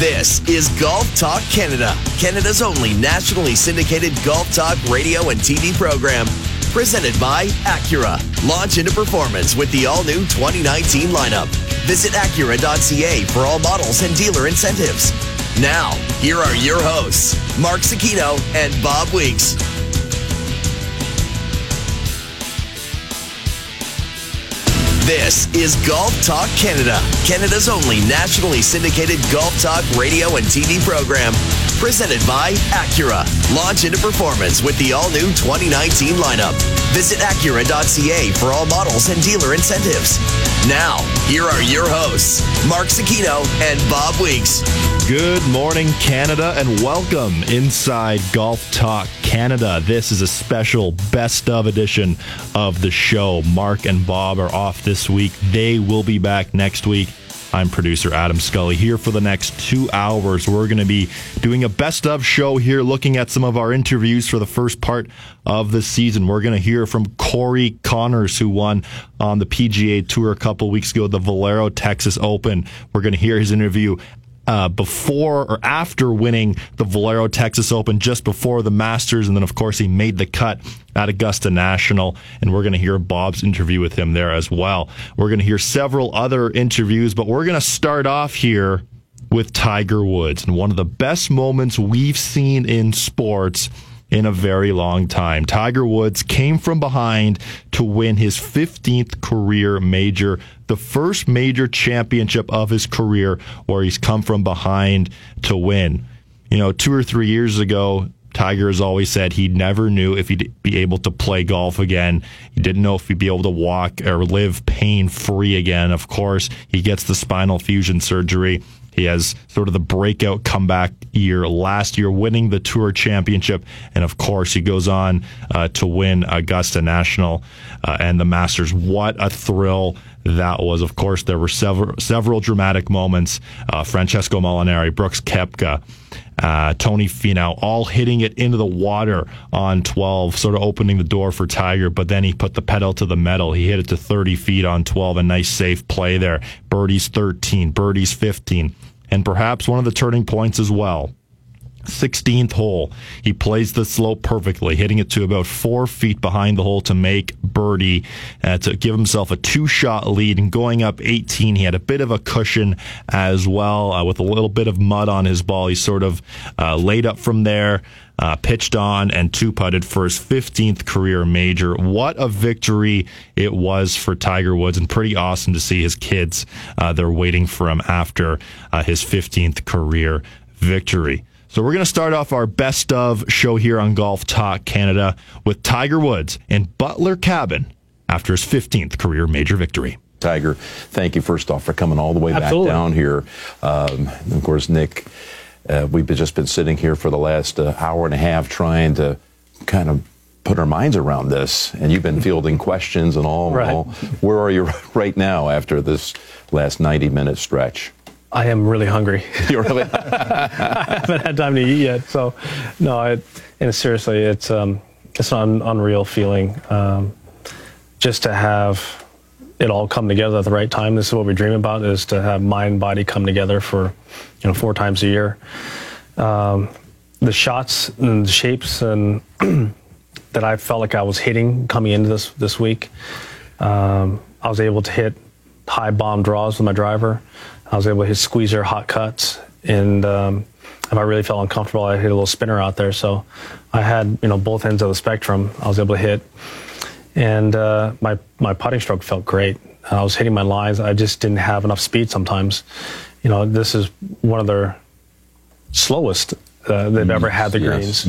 This is Golf Talk Canada, Canada's only nationally syndicated golf talk radio and TV program. Presented by Acura. Launch into performance with the all new 2019 lineup. Visit Acura.ca for all models and dealer incentives. Now, here are your hosts, Mark Sakino and Bob Weeks. This is Golf Talk Canada, Canada's only nationally syndicated golf talk radio and TV program. Presented by Acura. Launch into performance with the all new 2019 lineup. Visit Acura.ca for all models and dealer incentives. Now, here are your hosts, Mark Sakino and Bob Weeks. Good morning, Canada, and welcome inside Golf Talk Canada. This is a special best of edition of the show. Mark and Bob are off this week. They will be back next week. I'm producer Adam Scully here for the next two hours. We're going to be doing a best of show here, looking at some of our interviews for the first part of the season. We're going to hear from Corey Conners, who won on the PGA Tour a couple weeks ago, the Valero Texas Open. We're going to hear his interview uh, before or after winning the Valero Texas Open, just before the Masters, and then of course he made the cut at Augusta National, and we're going to hear Bob's interview with him there as well. We're going to hear several other interviews, but we're going to start off here with Tiger Woods and one of the best moments we've seen in sports in a very long time. Tiger Woods came from behind to win his 15th career major, the first major championship of his career where he's come from behind to win. You know, two or three years ago, Tiger has always said he never knew if he'd be able to play golf again. He didn't know if he'd be able to walk or live pain free again. Of course, he gets the spinal fusion surgery. He has sort of the breakout comeback year last year, winning the Tour Championship, and of course he goes on uh, to win Augusta National uh, and the Masters. What a thrill that was! Of course, there were several several dramatic moments. Uh, Francesco Molinari, Brooks Koepka. Uh, Tony Finau, all hitting it into the water on 12, sort of opening the door for Tiger. But then he put the pedal to the metal. He hit it to 30 feet on 12. A nice safe play there. Birdies 13, birdies 15 and perhaps one of the turning points as well. 16th hole. He plays the slope perfectly, hitting it to about four feet behind the hole to make birdie uh, to give himself a two shot lead. And going up 18, he had a bit of a cushion as well uh, with a little bit of mud on his ball. He sort of uh, laid up from there. Uh, pitched on and two putted for his 15th career major. What a victory it was for Tiger Woods, and pretty awesome to see his kids. Uh, they're waiting for him after uh, his 15th career victory. So we're going to start off our best of show here on Golf Talk Canada with Tiger Woods in Butler Cabin after his 15th career major victory. Tiger, thank you first off for coming all the way Absolutely. back down here. Um, of course, Nick, uh, we've just been sitting here for the last uh, hour and a half trying to kind of put our minds around this, and you've been fielding questions and all. Right. all. Where are you right now after this last 90 minute stretch? I am really hungry. You're really? I haven't had time to eat yet. So, no, and seriously, it's um, it's an unreal feeling um, just to have it all come together at the right time. This is what we dream about: is to have mind, and body come together for you know four times a year. Um, the shots and the shapes and that I felt like I was hitting coming into this this week, um, I was able to hit high bomb draws with my driver. I was able to hit squeezer hot cuts, and um, if I really felt uncomfortable, I hit a little spinner out there. So I had you know both ends of the spectrum. I was able to hit, and uh, my my putting stroke felt great. I was hitting my lines. I just didn't have enough speed sometimes. You know, this is one of their slowest uh, they've ever had the yes. greens,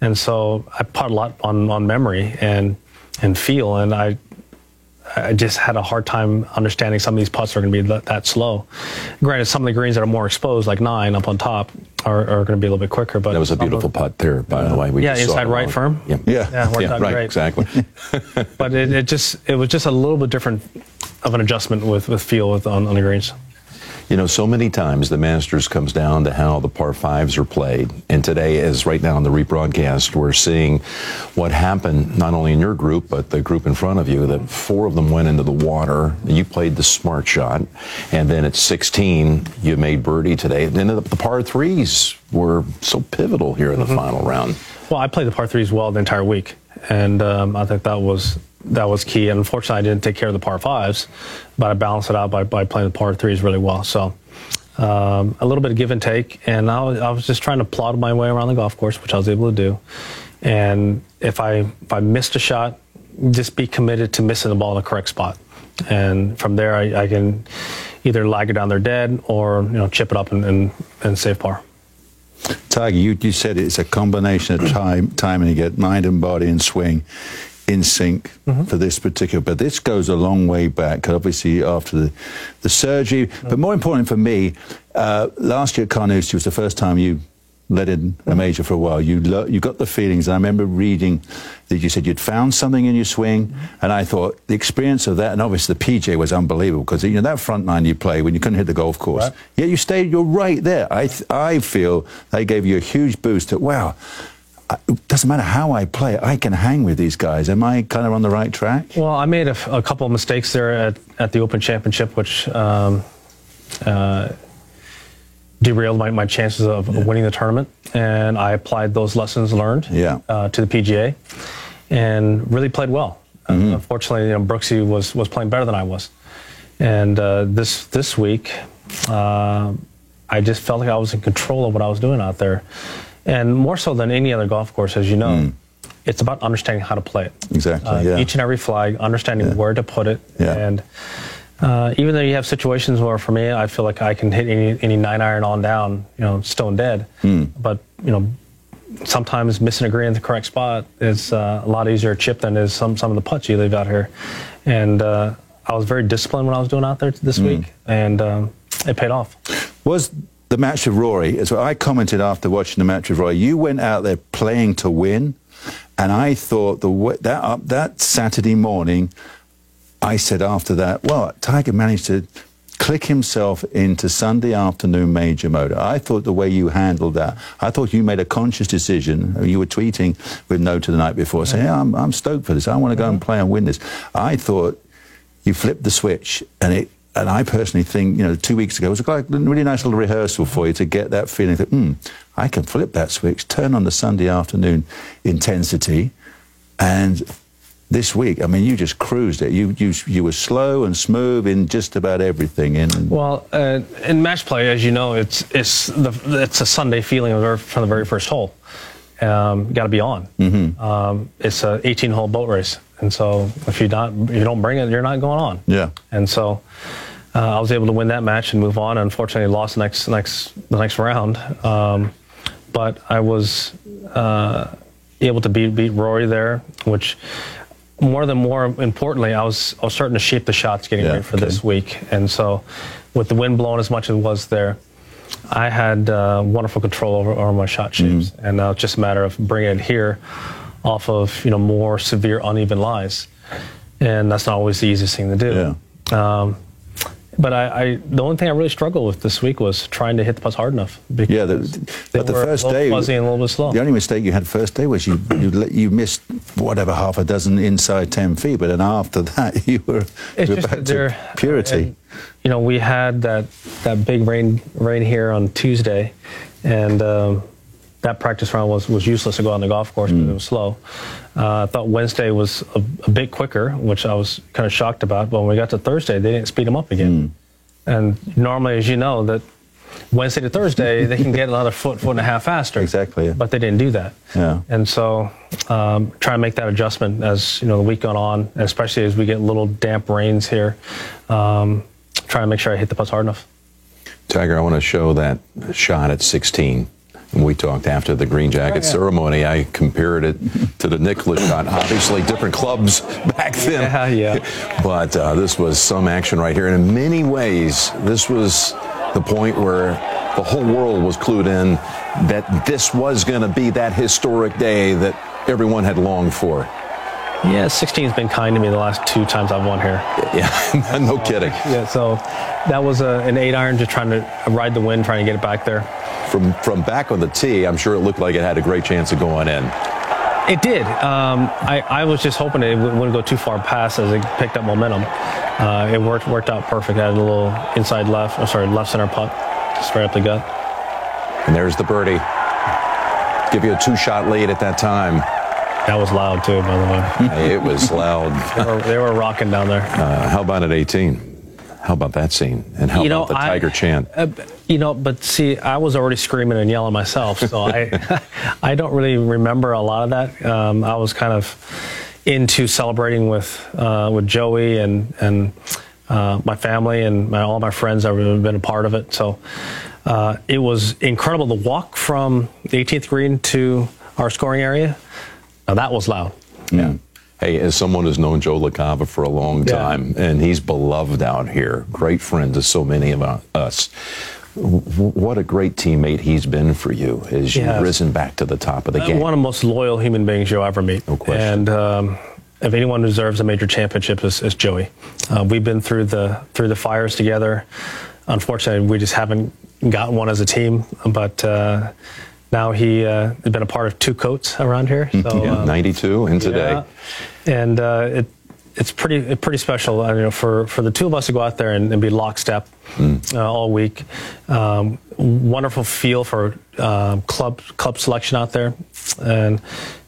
and so I putt a lot on on memory and and feel, and I I just had a hard time understanding some of these putts are going to be that, that slow. Granted, some of the greens that are more exposed, like nine up on top, are, are going to be a little bit quicker. But That was a beautiful putt there, by the way. We Yeah, just saw inside right firm? Yeah, Yeah. Yeah, worked out right, great. exactly. but it, it just it was just a little bit different of an adjustment with with feel with on, on the greens. You know, so many times the Masters comes down to how the par fives are played. And today, as right now in the rebroadcast, we're seeing what happened not only in your group, but the group in front of you, that four of them went into the water. You played the smart shot. And then at 16, you made birdie today. And then the, the par threes were so pivotal here in the mm-hmm. final round. Well, I played the par threes well the entire week. And um, I think that was that was key. And unfortunately, I didn't take care of the par fives, but I balanced it out by, by playing the par threes really well. So um, a little bit of give and take. And I was, I was just trying to plod my way around the golf course, which I was able to do. And if I if I missed a shot, just be committed to missing the ball in the correct spot. And from there, I, I can either lag it down there dead or you know chip it up and, and, and save par. Tiger, you, you said it's a combination of time, time and you get mind and body and swing in sync mm-hmm. for this particular. But this goes a long way back, obviously after the, the surgery. Mm-hmm. But more important for me, uh, last year at Carnoustie was the first time you led in a mm-hmm. major for a while. You lo- you got the feelings. I remember reading that you said you'd found something in your swing, mm-hmm. and I thought the experience of that, and obviously the PJ was unbelievable because you know that front nine you play when you couldn't hit the golf course. Right. Yet you stayed. You're right there. I th- I feel they gave you a huge boost. That wow it doesn't matter how I play, I can hang with these guys. Am I kind of on the right track? Well, I made a, a couple of mistakes there at, at the Open Championship, which um, uh, derailed my, my chances of yeah. winning the tournament. And I applied those lessons learned yeah. uh, to the PGA and really played well. Uh, mm-hmm. Uh, unfortunately, you know, Brooksy was, was playing better than I was. And uh, this, this week, uh, I just felt like I was in control of what I was doing out there. And more so than any other golf course, as you know, mm. it's about understanding how to play it. Exactly. Uh, yeah. Each and every flag, understanding yeah. where to put it. Yeah. And uh, even though you have situations where, for me, I feel like I can hit any, any nine iron on down, you know, stone dead. Mm. But, you know, sometimes missing a green in the correct spot is uh, a lot easier chip than is some, some of the putts you leave out here. And uh, I was very disciplined when I was doing out there this mm. week, and um, it paid off. Was the match with Rory, is what I commented after watching the match with Rory, you went out there playing to win, and I thought the that uh, that Saturday morning, I said after that, well, Tiger managed to click himself into Sunday afternoon major mode. I thought the way you handled that, I thought you made a conscious decision. You were tweeting with No to the night before, saying, yeah, I'm, I'm stoked for this. I want to go and play and win this. I thought you flipped the switch and it and I personally think, you know, two weeks ago it was a really nice little rehearsal for you to get that feeling that, hmm, I can flip that switch, turn on the Sunday afternoon intensity, and this week, I mean, you just cruised it. You you you were slow and smooth in just about everything. In well, uh, in match play, as you know, it's it's the it's a Sunday feeling from the very first hole. Um, Got to be on. Mm-hmm. Um, it's a 18 hole boat race. And so if you not if you don't bring it, you're not going on. Yeah. And so uh, I was able to win that match and move on. Unfortunately, lost the next next the next round. Um, but I was uh, able to beat beat Rory there, which more than more importantly, I was I was starting to shape the shots getting yeah, ready for okay. this week. And so, with the wind blowing as much as it was there, I had uh, wonderful control over, over my shot shapes, mm-hmm. and now it's just a matter of bringing it here off of you know more severe uneven lies, and that's not always the easiest thing to do. Yeah. Um, but I, I, the only thing I really struggled with this week was trying to hit the putts hard enough. Yeah, the, but the first day, fuzzy and a little bit slow. The only mistake you had first day was you you, you missed whatever half a dozen inside ten feet, but then after that you were, it's you were back to purity. And, you know, we had that that big rain rain here on Tuesday, and um, that practice round was, was useless to go on the golf course mm. because it was slow. Uh, I thought Wednesday was a, a, bit quicker, which I was kind of shocked about. But when we got to Thursday, they didn't speed them up again. Mm. And normally, as you know, that Wednesday to Thursday, they can get another foot, foot and a half faster. Exactly. Yeah. But they didn't do that. Yeah. And so, um, try to make that adjustment as you know the week gone on, and especially as we get little damp rains here. Um, try to make sure I hit the putts hard enough. Tiger, I want to show that shot at 16 we talked after the Green Jacket oh, yeah. ceremony. I compared it to the Nicklaus shot. Obviously, different clubs back then. Yeah, yeah. But uh, this was some action right here. And in many ways, this was the point where the whole world was clued in that this was going to be that historic day that everyone had longed for. Yeah, 16's been kind to me the last two times I've won here. Yeah, no kidding. Yeah, so that was a, an eight iron, just trying to ride the wind, trying to get it back there. From from back on the tee, I'm sure it looked like it had a great chance of going in. It did. Um, I, I was just hoping it wouldn't go too far past as it picked up momentum. Uh, it worked worked out perfect. I had a little inside left, oh, sorry, left center putt, straight up the gut. And there's the birdie. Give you a two shot lead at that time. That was loud too, by the way. it was loud. They were, they were rocking down there. Uh, how about at 18? How about that scene? And how You know, about the I- Tiger chant? Uh, you know, but see, I was already screaming and yelling myself, so I, I don't really remember a lot of that. Um, I was kind of into celebrating with uh, with Joey and and uh, my family and my, all my friends that have been a part of it. So uh, it was incredible to walk from the 18th green to our scoring area. Now that was loud. Yeah. Hey, as someone who's known Joe LaCava for a long Yeah. time, and he's beloved out here, great friend to so many of uh, us. What a great teammate he's been for you as you've Yes. risen back to the top of the Uh, game. One of the most loyal human beings you'll ever meet. No question. And um, if anyone deserves a major championship, is, is Joey. Uh, we've been through the through the fires together. Unfortunately, we just haven't gotten one as a team. But uh, now he uh, has been a part of two coats around here. So yeah, um, 92 and today. yeah. And uh, it, it's pretty pretty special, uh, you know, for, for the two of us to go out there and, and be lockstep uh, all week. Um, wonderful feel for um, club club selection out there, and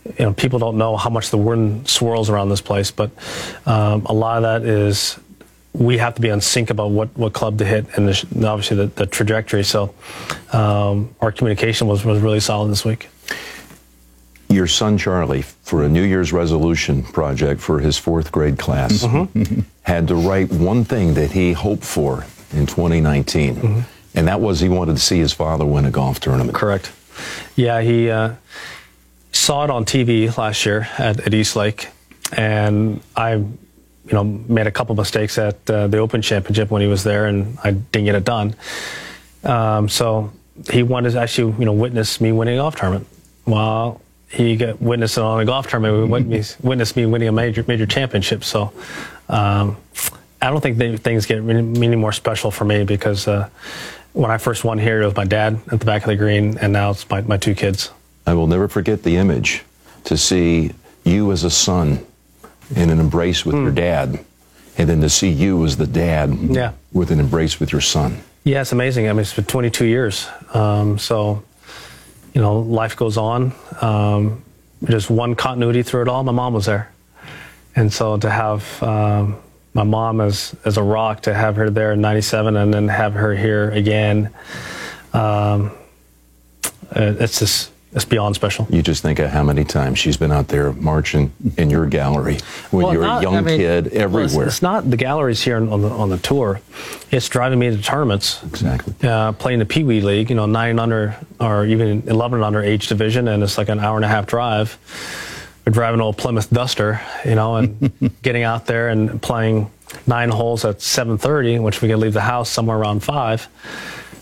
you know, people don't know how much the wind swirls around this place, but um, a lot of that is we have to be on sync about what, what club to hit and the, obviously the, the trajectory. So um, our communication was, was really solid this week. Your son Charlie, for a New Year's resolution project for his fourth grade class, Mm-hmm. had to write one thing that he hoped for in 2019, Mm-hmm. and that was he wanted to see his father win a golf tournament. Correct. Yeah, he uh, saw it on TV last year at, at East Lake, and I, you know, made a couple mistakes at uh, the Open Championship when he was there, and I didn't get it done. Um, so he wanted to actually, you know, witness me winning a golf tournament. Well, he got witnessed it on a golf tournament. We witnessed, witnessed me winning a major major championship. So. Um, I don't think they, things get any, any more special for me because uh, when I first won here, it was my dad at the back of the green, and now it's my, my two kids. I will never forget the image to see you as a son in an embrace with your dad, and then to see you as the dad Hmm. Yeah. with an embrace with your son. Yeah, it's amazing. I mean, it's been 22 years. Um, so, you know, life goes on. Um, just one continuity through it all. My mom was there. And so to have um, my mom as, as a rock, to have her there in 97 and then have her here again, um, it's just, it's beyond special. You just think of how many times she's been out there marching in your gallery when Well, you're not- a young I mean, kid well, it's- everywhere. It's, not the galleries here on the on the tour. It's driving me to tournaments. Exactly. Uh, playing the Pee Wee League, you know, nine and under or even eleven and under age division, and it's like an hour and a half drive. We're driving an old Plymouth Duster, you know, and getting out there and playing nine holes at 7:30, which we can leave the house somewhere around five,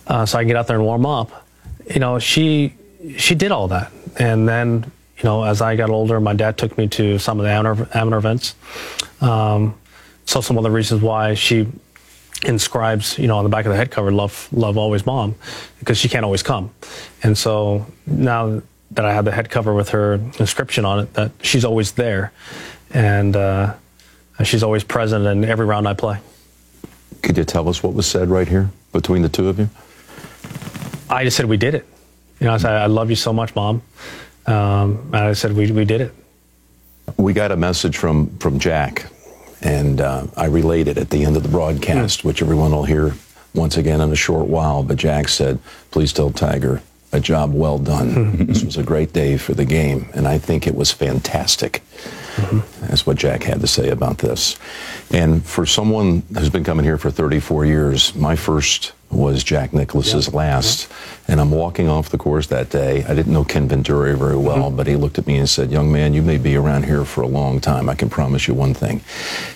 uh, so I can get out there and warm up. You know, she she did all that, and then you know, as I got older, my dad took me to some of the amateur, amateur events. Um, so some of the reasons why she inscribes, you know, on the back of the head cover, "Love, love always, mom," because she can't always come, and so now that I have the head cover with her inscription on it, that she's always there, and uh, she's always present in every round I play. Could you tell us what was said right here between the two of you? I just said we did it. You know, I said I love you so much, mom, um, and I said we we did it. We got a message from from Jack, and uh, I relayed it at the end of the broadcast, which everyone will hear once again in a short while. But Jack said, "Please tell Tiger a job well done. this was a great day for the game, and I think it was fantastic." That's what Jack had to say about this. And for someone who's been coming here for 34 years, my first was Jack Nicklaus's last. And I'm walking off the course that day. I didn't know Ken Venturi very well, mm-hmm. but he looked at me and said, Young man, you may be around here for a long time. I can promise you one thing.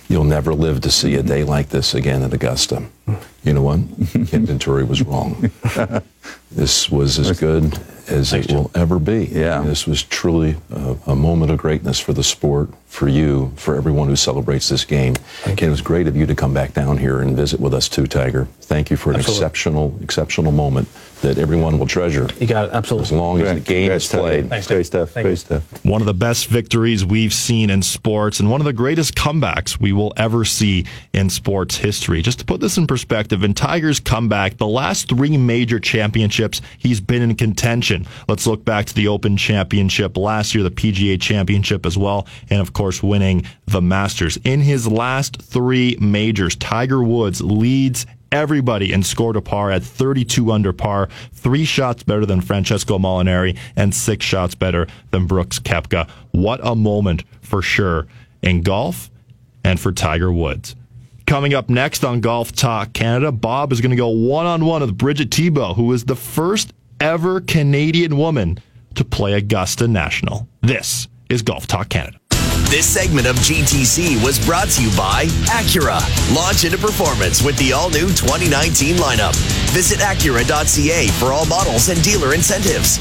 You'll never live to see a day like this again at Augusta. Mm. You know what? Ken Venturi was wrong. This was as good as it will ever be. Yeah. This was truly a, a moment of greatness for the sport, for you, for everyone who celebrates this game. And it was great of you to come back down here and visit with us too, Tiger. Thank you for an Absolutely. exceptional, exceptional moment that everyone will treasure You got it. Absolutely. as Absolutely. long as the game Great is stuff. played. Thanks, Great Dave. stuff. Thank Great you. stuff. One of the best victories we've seen in sports and one of the greatest comebacks we will ever see in sports history. Just to put this in perspective, in Tiger's comeback, the last three major championships, he's been in contention. Let's look back to the Open Championship last year, the PGA Championship as well, and of course, winning the Masters. In his last three majors, Tiger Woods leads everybody and scored a par at 32 under par, three shots better than Francesco Molinari and six shots better than Brooks Koepka. What a moment for sure in golf and for Tiger Woods. Coming up next on Golf Talk Canada, Bob is going to go one on one with Brigitte Thibault, who is the first ever Canadian woman to play Augusta National. This is Golf Talk Canada. This segment of GTC was brought to you by Acura. Launch into performance with the all new 2019 lineup. Visit Acura.ca for all models and dealer incentives.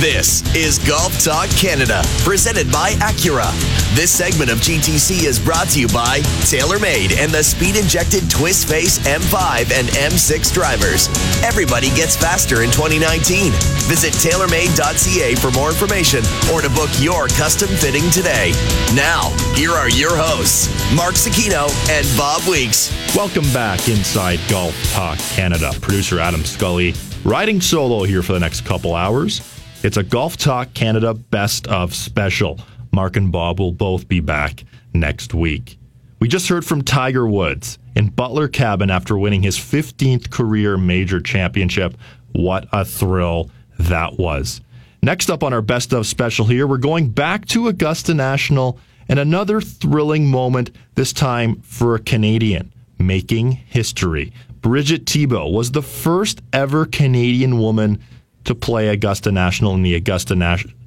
This is Golf Talk Canada, presented by Acura. This segment of GTC is brought to you by TaylorMade and the speed injected Twist Face M5 and M6 drivers. Everybody gets faster in 2019. Visit TaylorMade.ca for more information or to book your custom fitting today. Now, here are your hosts, Mark Sakino and Bob Weeks. Welcome back inside Golf Talk Canada. Producer Adam Scully riding solo here for the next couple hours. It's a Golf Talk Canada best of special. Mark and Bob will both be back next week. We just heard from Tiger Woods in Butler Cabin after winning his 15th career major championship. What a thrill that was. Next up on our best of special here, we're going back to Augusta National and another thrilling moment, this time for a Canadian making history. Brigitte Thibault was the first ever Canadian woman to play Augusta National in the Augusta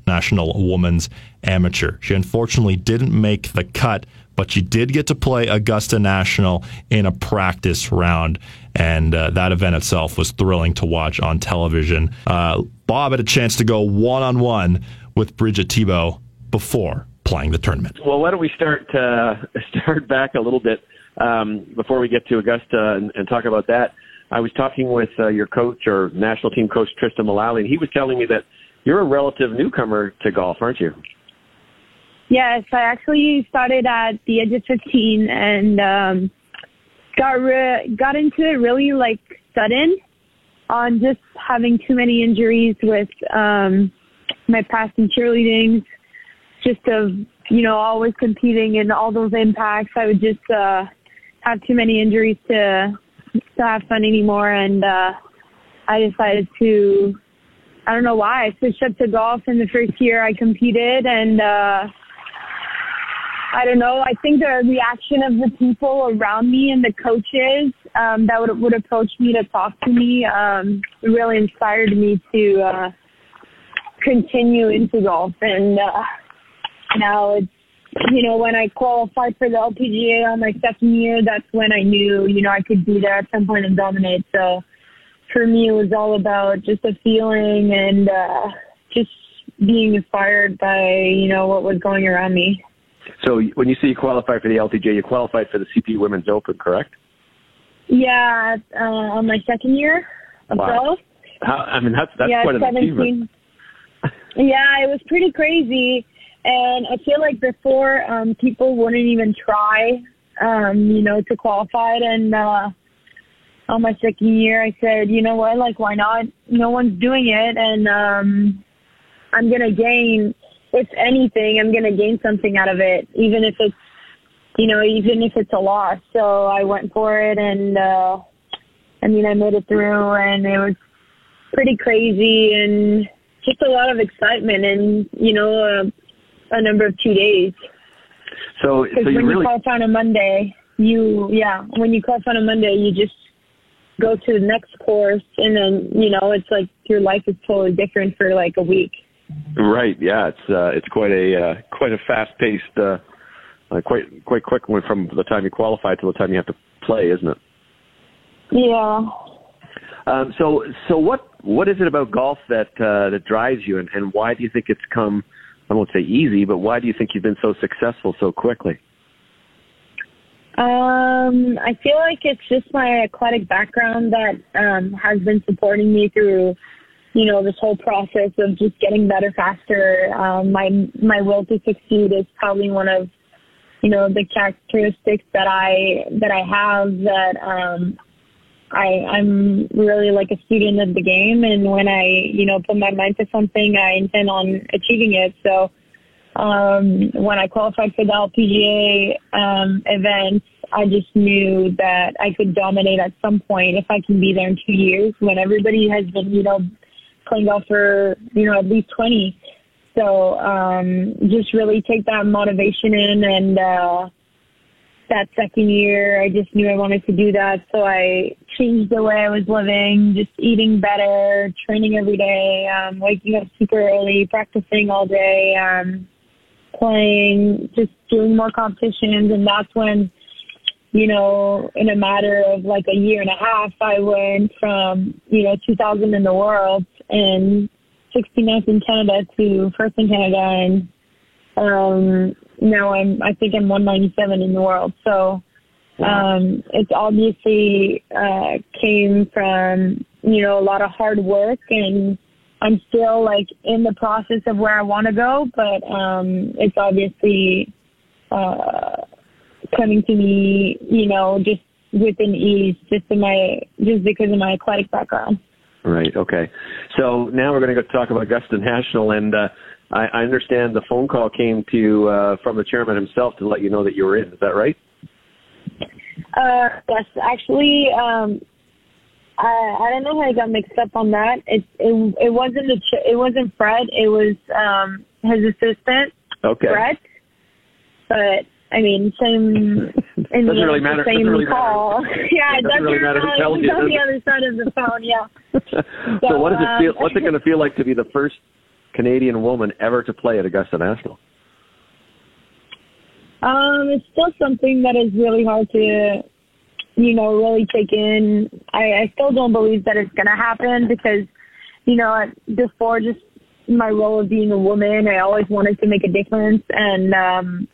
National Women's Amateur. She unfortunately didn't make the cut, but she did get to play Augusta National in a practice round. And uh, that event itself was thrilling to watch on television. Uh, Bob had a chance to go one on one with Brigitte Thibault before playing the tournament. Well, why don't we start uh, start back a little bit um, before we get to Augusta and, and talk about that. I was talking with uh, your coach or national team coach Tristan Mullally, and he was telling me that you're a relative newcomer to golf, aren't you? Yes, I actually started at the age of 15 and um, got re- got into it really like sudden on just having too many injuries with um, my past in cheerleading, just of you know always competing and all those impacts. I would just uh, have too many injuries to to have fun anymore, and uh, I decided to. I don't know why I switched up to golf in the first year I competed, and uh, I don't know. I think the reaction of the people around me and the coaches um, that would would approach me to talk to me um, really inspired me to uh, continue into golf. And uh, now it's you know when I qualified for the LPGA on my second year, that's when I knew you know I could be there at some point and dominate. So for me, it was all about just a feeling and uh, just being inspired by you know what was going around me. So when you say you qualified for the LPGA, you qualified for the CP Women's Open, correct? Yeah, uh, on my second year of Wow. How, I mean, that's that's yeah, quite an achievement. 17. yeah, it was pretty crazy, and I feel like before um, people wouldn't even try, um, you know, to qualify. And uh, on my second year, I said, you know what, like why not? No one's doing it, and um, I'm gonna gain. If anything, I'm gonna gain something out of it, even if it's, you know, even if it's a loss. So I went for it, and uh, I mean, I made it through, and it was pretty crazy and just a lot of excitement and you know a, a number of two days So, because so you when you really qualify on a monday you yeah when you qualify on a monday you just go to the next course and then you know it's like your life is totally different for like a week right? Yeah, it's uh, it's quite a uh, quite a fast paced, uh, uh, quite quite quick one from the time you qualify to the time you have to play, isn't it? Yeah. Um, so, so what what is it about golf that uh, that drives you, and, and why do you think it's come? I won't say easy, but why do you think you've been so successful so quickly? Um, I feel like it's just my athletic background that um, has been supporting me through, you know, this whole process of just getting better faster. Um, my my will to succeed is probably one of, you know, the characteristics that I that I have that um, I I'm really like a student of the game, and when I you know put my mind to something, I intend on achieving it. So um, when I qualified for the LPGA um, event, I just knew that I could dominate at some point if I can be there in two years when everybody has been, you know, playing golf for, you know, at least 20. So um, just really take that motivation in and uh, that second year, I just knew I wanted to do that. So I changed the way I was living, just eating better, training every day, um, waking up super early, practicing all day, um, playing, just doing more competitions. And that's when, you know, in a matter of like a year and a half, I went from, you know, 2000 in the world and 69th in Canada to first in Canada. And, um, now I'm, I think I'm 197 in the world. So, um, it's obviously, uh, came from, you know, a lot of hard work and, I'm still like in the process of where I want to go, but um, it's obviously uh, coming to me, you know, just with an ease, just in my just because of my athletic background. Right. Okay. So now we're going to go talk about Augusta National, and uh, I, I understand the phone call came to uh, from the chairman himself to let you know that you were in. Is that right? Uh, yes, actually, um, I I don't know how I got mixed up on that. It it it wasn't the ch- it wasn't Fred. It was um his assistant. Okay. Fred. But I mean, same. In Doesn't the really matter- Same doesn't really call. yeah, It it doesn't really matter who tells you, on the other side of the phone. Yeah. so what does it feel? um, What's it going to feel like to be the first Canadian woman ever to play at Augusta National? Um, it's still something that is really hard to, you know, really take in. I, I still don't believe that it's gonna happen because, you know, before just my role of being a woman, I always wanted to make a difference, and um,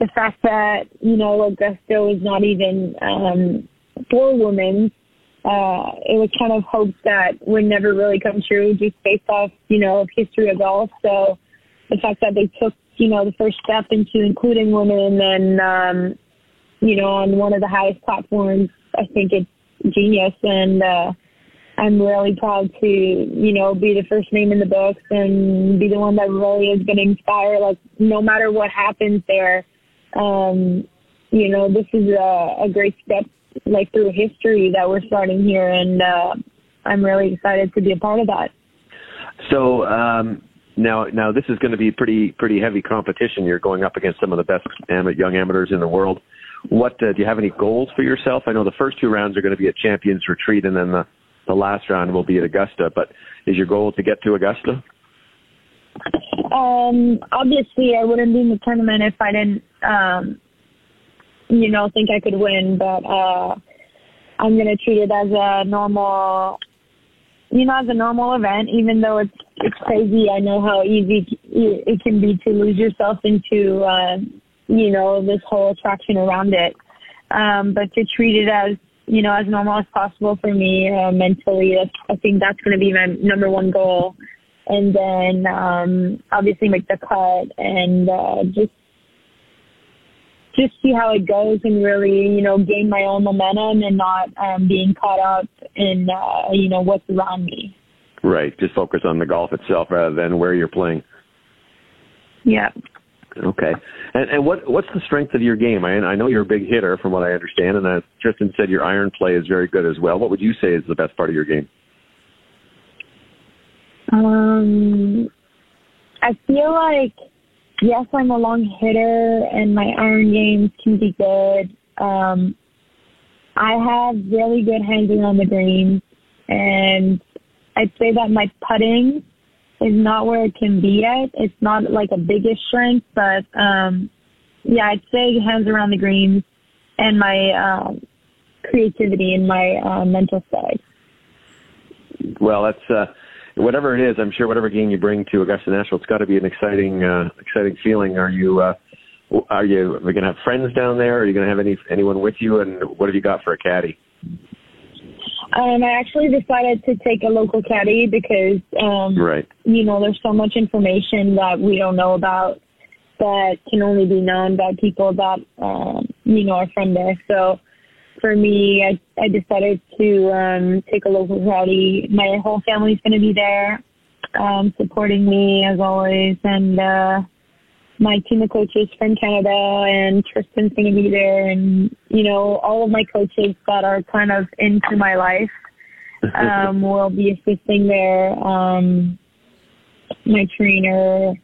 the fact that you know Augusta was not even um, for women, uh, it was kind of hopes that would never really come true, just based off you know history of golf. So the fact that they took you know the first step into including women and um, you know on one of the highest platforms, I think it's genius, and uh, I'm really proud to you know be the first name in the books and be the one that really is going to inspire. Like no matter what happens there, um, you know this is a, a great step like through history that we're starting here, and uh, I'm really excited to be a part of that. So um, now, now this is going to be pretty pretty heavy competition. You're going up against some of the best am- young amateurs in the world. What uh, do you have any goals for yourself? I know the first two rounds are going to be at Champions Retreat, and then the the last round will be at Augusta. But is your goal to get to Augusta? Um, obviously, I wouldn't be in the tournament if I didn't, um, you know, think I could win. But uh, I'm gonna treat it as a normal, you know, as a normal event. Even though it's it's crazy, I know how easy it can be to lose yourself into, uh, you know, this whole attraction around it. Um, but to treat it as you know as normal as possible for me uh, mentally, I think that's going to be my number one goal and then um, obviously make the cut and uh, just just see how it goes and really you know gain my own momentum and not um, being caught up in uh, you know what's around me. Right. Just focus on the golf itself rather than where you're playing. Yeah. Okay. And, and what what's the strength of your game? I, I know you're a big hitter, from what I understand, and uh, Tristan said your iron play is very good as well. What would you say is the best part of your game? Um, I feel like yes, I'm a long hitter and my iron games can be good. Um, I have really good hands around the green, and I'd say that my putting is not where it can be yet. It's not like a biggest strength, but um, yeah, I'd say hands around the greens and my um, creativity and my uh, mental side. Well, that's uh, whatever it is. I'm sure whatever game you bring to Augusta National, it's got to be an exciting, uh, exciting feeling. Are you? Uh, are you? Are you going to have friends down there? Are you going to have any anyone with you? And what have you got for a caddy? Um, I actually decided to take a local caddy because, um, Right. you know, there's so much information that we don't know about that can only be known by people that, um, you know, are from there. So for me, I, I decided to um, take a local caddy. My whole family's going to be there um, supporting me as always. And uh, my team of coaches from Canada and Tristan's going to be there. And, you know, all of my coaches that are kind of into my life um, will be assisting there. Um, my trainer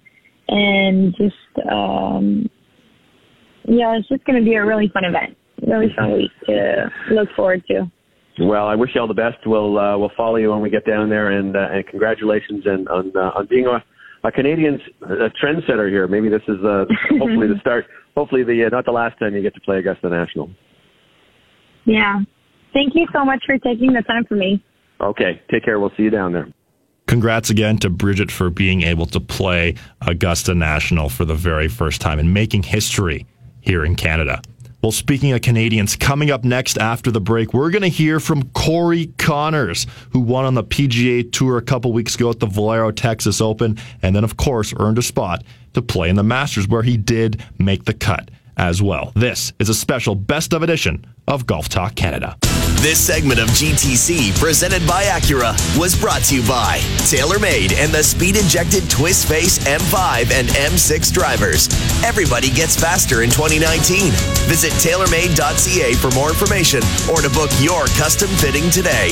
and just, um, yeah, it's just going to be a really fun event. Really fun week to look forward to. Well, I wish you all the best. We'll uh, we'll follow you when we get down there, and uh, and congratulations and on uh, on being a, a Canadian a trendsetter here. Maybe this is uh, hopefully the start. Hopefully the uh, not the last time you get to play Augusta National. Yeah. Thank you so much for taking the time for me. Okay, take care. We'll see you down there. Congrats again to Bridget for being able to play Augusta National for the very first time and making history here in Canada. Well, speaking of Canadians, coming up next after the break, we're going to hear from Corey Conners, who won on the PGA Tour a couple weeks ago at the Valero Texas Open, and then, of course, earned a spot to play in the Masters, where he did make the cut as well. This is a special best of edition of Golf Talk Canada. This segment of GTC, presented by Acura, was brought to you by TaylorMade and the speed injected twist face M5 and M6 drivers. Everybody gets faster in 2019. Visit TaylorMade.ca for more information or to book your custom fitting today.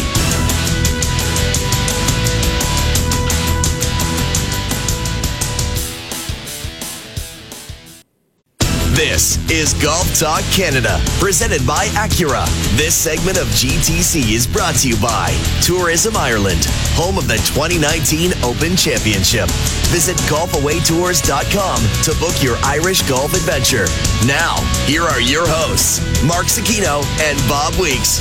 This is Golf Talk Canada, presented by Acura. This segment of GTC is brought to you by Tourism Ireland, home of the 2019 Open Championship. Visit golfawaytours.com to book your Irish golf adventure. Now, here are your hosts, Mark Sakino and Bob Weeks.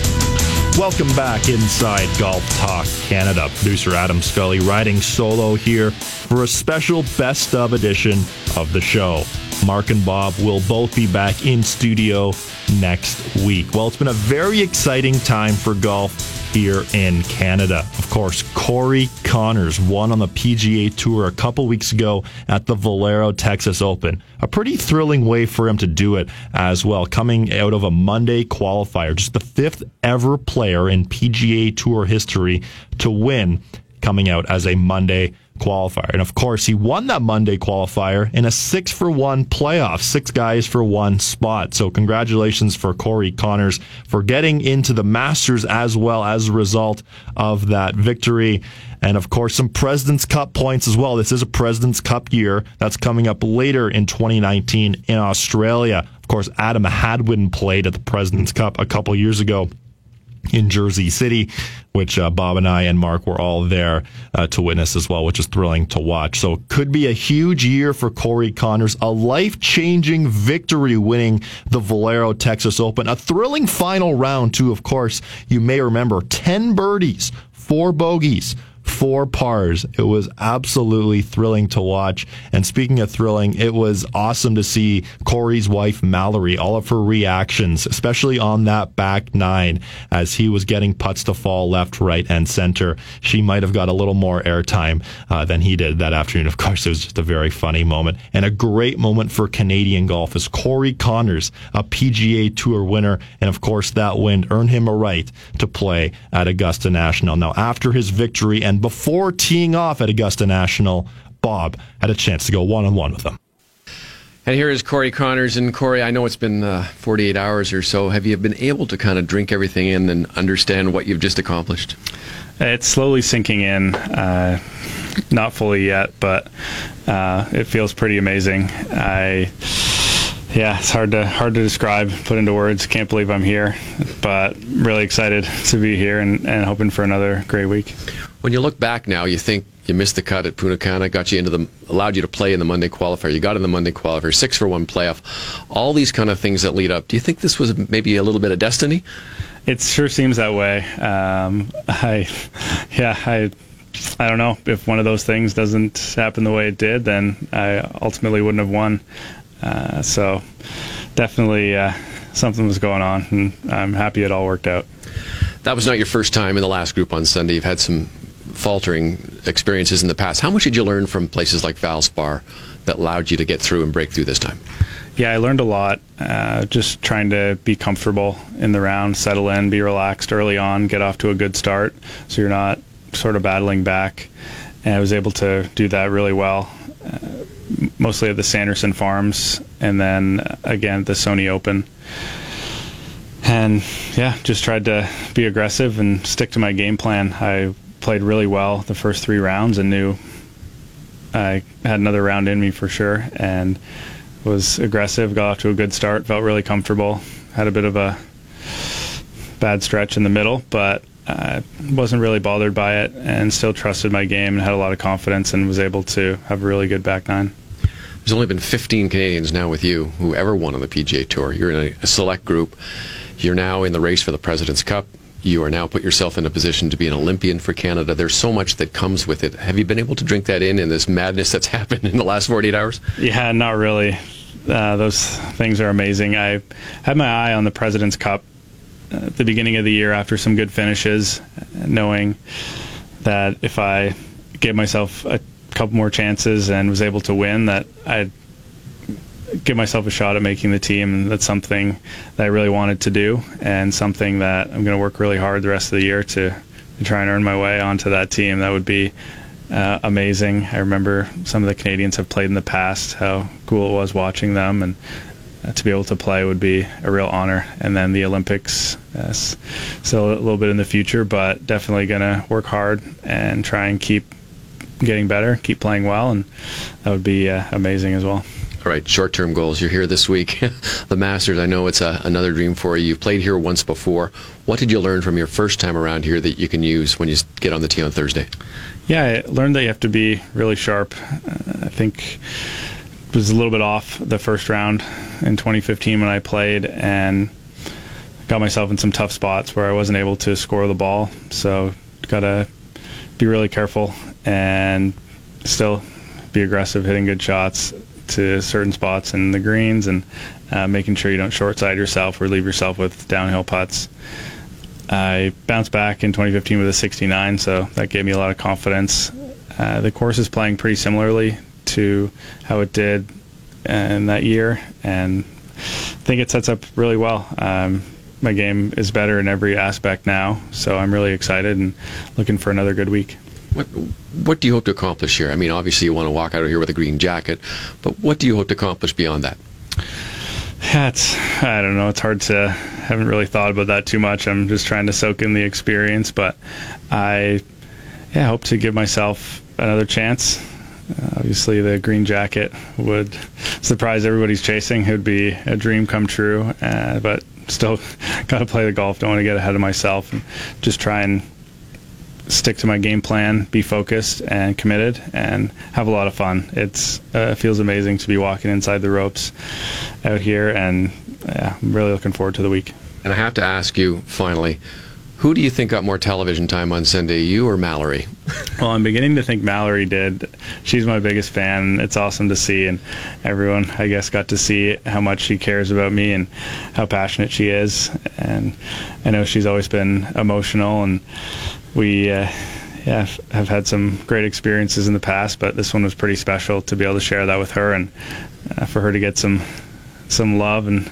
Welcome back inside Golf Talk Canada. Producer Adam Scully riding solo here for a special best of edition of the show. Mark and Bob will both be back in studio next week. Well, it's been a very exciting time for golf here in Canada. Of course, Corey Conners won on the PGA Tour a couple weeks ago at the Valero Texas Open. A pretty thrilling way for him to do it as well, coming out of a Monday qualifier. Just the fifth ever player in PGA Tour history to win coming out as a Monday qualifier. And of course, he won that Monday qualifier in a six for one playoff, six guys for one spot. So congratulations for Corey Conners for getting into the Masters as well as a result of that victory. And of course, some President's Cup points as well. This is a President's Cup year that's coming up later in 2019 in Australia. Of course, Adam Hadwin played at the President's Cup a couple years ago in Jersey City, which uh, Bob and I and Mark were all there uh, to witness as well, which is thrilling to watch. So it could be a huge year for Corey Conners, a life changing victory winning the Valero Texas Open, a thrilling final round, too, of course. You may remember 10 birdies, four bogeys four pars. It was absolutely thrilling to watch. And speaking of thrilling, it was awesome to see Corey's wife, Mallory, all of her reactions, especially on that back nine as he was getting putts to fall left, right, and center. She might have got a little more airtime uh, than he did that afternoon. Of course, it was just a very funny moment and a great moment for Canadian golf as Corey Conners, a PGA Tour winner. And of course, that win earned him a right to play at Augusta National. Now, after his victory and before teeing off at Augusta National, Bob had a chance to go one on one with him. And here is Corey Conners. And Corey, I know it's been uh, 48 hours or so. Have you been able to kind of drink everything in and understand what you've just accomplished? It's slowly sinking in. Uh, not fully yet, but uh, it feels pretty amazing. I, yeah, it's hard to hard to describe, put into words. Can't believe I'm here, but really excited to be here and, and hoping for another great week. When you look back now, you think You missed the cut at Punta Cana, got you into the, allowed you to play in the Monday qualifier. You got in the Monday qualifier, six for one playoff. All these kind of things that lead up. Do you think this was maybe a little bit of destiny? It sure seems that way. Um, I, yeah, I, I don't know if one of those things doesn't happen the way it did, then I ultimately wouldn't have won. Uh, so definitely uh, something was going on, and I'm happy it all worked out. That was not your first time in the last group on Sunday. You've had some faltering experiences in the past. How much did you learn from places like Valspar that allowed you to get through and break through this time? Yeah, I learned a lot. Uh, just trying to be comfortable in the round, settle in, be relaxed early on, get off to a good start, so you're not sort of battling back. And I was able to do that really well, uh, mostly at the Sanderson Farms, and then again at the Sony Open. And yeah, just tried to be aggressive and stick to my game plan. I played really well the first three rounds and knew I had another round in me for sure. And was aggressive, got off to a good start, felt really comfortable. Had a bit of a bad stretch in the middle, but I wasn't really bothered by it and still trusted my game and had a lot of confidence and was able to have a really good back nine. There's only been 15 Canadians now with you who ever won on the PGA Tour. You're in a, select group. You're now in the race for the President's Cup. You are now put yourself in a position to be an Olympian for Canada. There's so much that comes with it. Have you been able to drink that in in this madness that's happened in the last 48 hours? Yeah, not really. Uh, those things are amazing. I had my eye on the President's Cup at the beginning of the year after some good finishes, knowing that if I gave myself a couple more chances and was able to win, that I'd give myself a shot at making the team. And that's something that I really wanted to do, and something that I'm going to work really hard the rest of the year to, to try and earn my way onto that team. That would be uh, amazing. I remember some of the Canadians have played in the past, how cool it was watching them, and uh, to be able to play would be a real honor. And then the Olympics, uh, still a little bit in the future, but definitely going to work hard and try and keep getting better, keep playing well, and that would be uh, amazing as well. All right, short term goals. You're here this week. the Masters, I know it's a, another dream for you. You've played here once before. What did you learn from your first time around here that you can use when you get on the tee on Thursday? Yeah, I learned that you have to be really sharp. Uh, I think it was a little bit off the first round in 2015 when I played and got myself in some tough spots where I wasn't able to score the ball. So, got to be really careful and still be aggressive, hitting good shots to certain spots in the greens and uh, making sure you don't short side yourself or leave yourself with downhill putts. I bounced back in 2015 with a 69, so that gave me a lot of confidence. Uh, the course is playing pretty similarly to how it did in that year, and I think it sets up really well. Um, my game is better in every aspect now, so I'm really excited and looking for another good week. What what do you hope to accomplish here? I mean, obviously you want to walk out of here with a green jacket, but what do you hope to accomplish beyond that? It's I don't know. It's hard to haven't really thought about that too much. I'm just trying to soak in the experience, but I yeah hope to give myself another chance. Uh, obviously, the green jacket would surprise everybody's chasing. It would be a dream come true, uh, but still got to play the golf. Don't want to get ahead of myself and just try and stick to my game plan, be focused and committed, and have a lot of fun. It's uh, it feels amazing to be walking inside the ropes out here, and yeah, I'm really looking forward to the week. And I have to ask you finally. Who do you think got more television time on Sunday, you or Mallory? well, I'm beginning to think Mallory did. She's my biggest fan. It's awesome to see, and everyone, I guess, got to see how much she cares about me and how passionate she is. And I know she's always been emotional, and we uh, yeah, have had some great experiences in the past, but this one was pretty special to be able to share that with her and uh, for her to get some some love and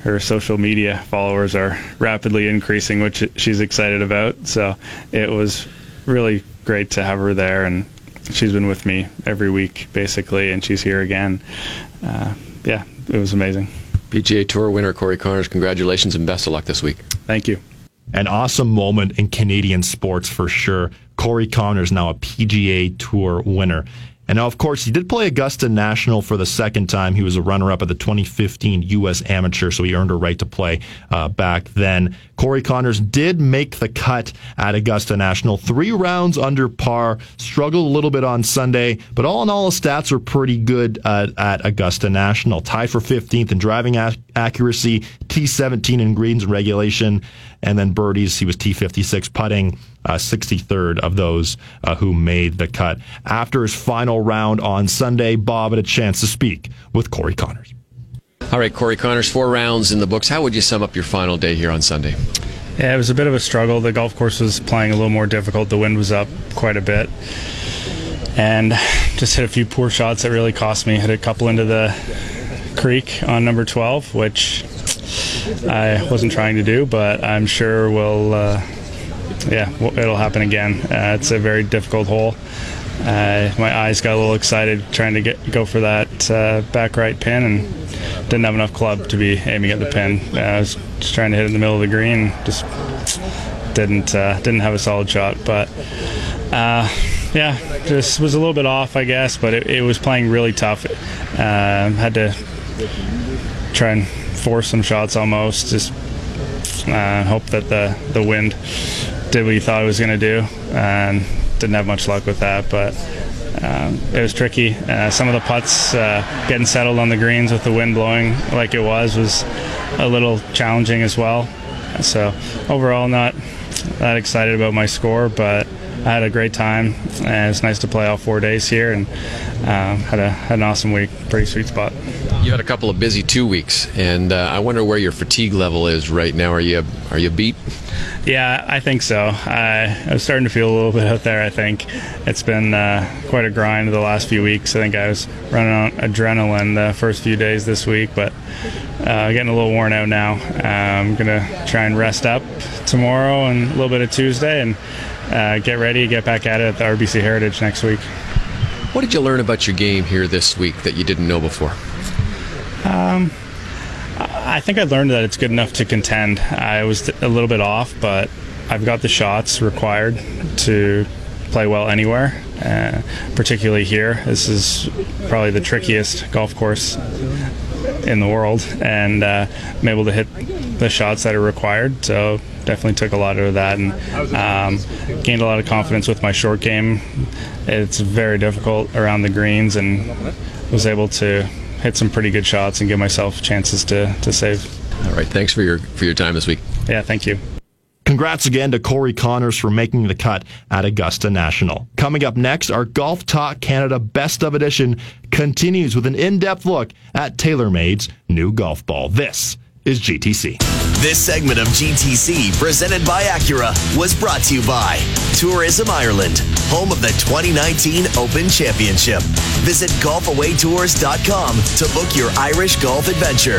her social media followers are rapidly increasing, which she's excited about. So it was really great to have her there, and she's been with me every week basically, and she's here again. Uh, yeah, it was amazing. PGA Tour winner Corey Conners, congratulations and best of luck this week. Thank you. An awesome moment in Canadian sports for sure. Corey Conners now a PGA Tour winner. And now, of course, he did play Augusta National for the second time. He was a runner up at the 2015 U.S. Amateur, so he earned a right to play uh, back then. Corey Conners did make the cut at Augusta National. Three rounds under par, struggled a little bit on Sunday, but all in all, his stats were pretty good uh, at Augusta National. Tied for 15th in driving ac- accuracy, T17 in greens regulation, and then birdies, he was T56 putting. Uh, 63rd of those uh, who made the cut. After his final round on Sunday, Bob had a chance to speak with Corey Conners. All right, Corey Conners, four rounds in the books. How would you sum up your final day here on Sunday? Yeah, it was a bit of a struggle. The golf course was playing a little more difficult. The wind was up quite a bit. And just hit a few poor shots that really cost me. Hit a couple into the creek on number 12, which I wasn't trying to do, but I'm sure we'll, uh, yeah, it'll happen again. Uh, it's a very difficult hole. Uh, my eyes got a little excited trying to get go for that uh, back right pin and didn't have enough club to be aiming at the pin. Uh, I was just trying to hit it in the middle of the green, just didn't uh, didn't have a solid shot. But yeah, just was a little bit off, I guess. But it, it was playing really tough. Had to try and force some shots almost. Just uh, hope that the the wind did what he thought it was going to do, and didn't have much luck with that. But um, it was tricky. Uh, some of the putts uh, getting settled on the greens with the wind blowing like it was was a little challenging as well. So overall, not that excited about my score, but I had a great time, and it's nice to play all four days here, and um, had a had an awesome week. Pretty sweet spot. You had a couple of busy two weeks, and uh, I wonder where your fatigue level is right now. Are you are you beat? Yeah, I think so. I, I was starting to feel a little bit out there. I think it's been uh, quite a grind the last few weeks. I think I was running on adrenaline the first few days this week, but uh, getting a little worn out now. I'm gonna try and rest up tomorrow and a little bit of Tuesday, and uh, get ready, to get back at it at the RBC Heritage next week. What did you learn about your game here this week that you didn't know before? Um, I think I learned that it's good enough to contend. I was a little bit off, but I've got the shots required to play well anywhere, uh, particularly here. This is probably the trickiest golf course in the world, and uh, I'm able to hit the shots that are required. So definitely took a lot out of that and um, gained a lot of confidence with my short game. It's very difficult around the greens, and was able to hit some pretty good shots and give myself chances to, to save. All right, thanks for your for your time this week. Yeah, thank you. Congrats again to Corey Conners for making the cut at Augusta National. Coming up next, our Golf Talk Canada Best of Edition continues with an in-depth look at TaylorMade's new golf ball. This is GTC. This segment of GTC, presented by Acura, was brought to you by Tourism Ireland, home of the 2019 Open Championship. Visit golfawaytours.com to book your Irish golf adventure.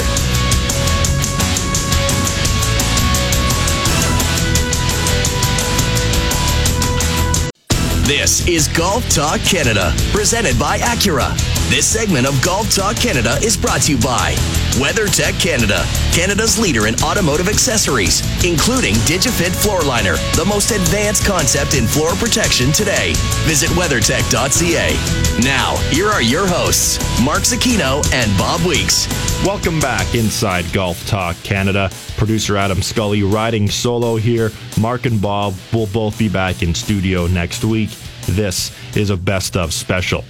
This is Golf Talk Canada, presented by Acura. This segment of Golf Talk Canada is brought to you by WeatherTech Canada, Canada's leader in automotive accessories, including DigiFit Floor Liner, the most advanced concept in floor protection today. Visit weathertech.ca. Now, here are your hosts, Mark Zecchino and Bob Weeks. Welcome back inside Golf Talk Canada. Producer Adam Scully riding solo here. Mark and Bob will both be back in studio next week. This is a best of special.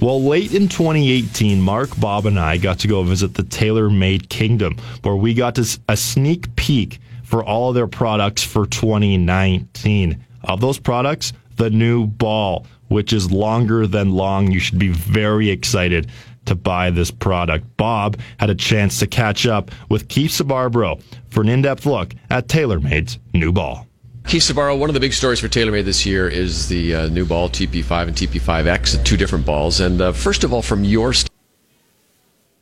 Well, late in 2018, Mark, Bob, and I got to go visit the TaylorMade Kingdom, where we got a sneak peek for all of their products for 2019. Of those products, the new ball, which is longer than long. You should be very excited to buy this product. Bob had a chance to catch up with Keith Sbarbaro for an in-depth look at TaylorMade's new ball. Keith Sbarbaro, one of the big stories for TaylorMade this year is the uh, new ball TP5 and TP5X, two different balls. And uh, first of all, from your st-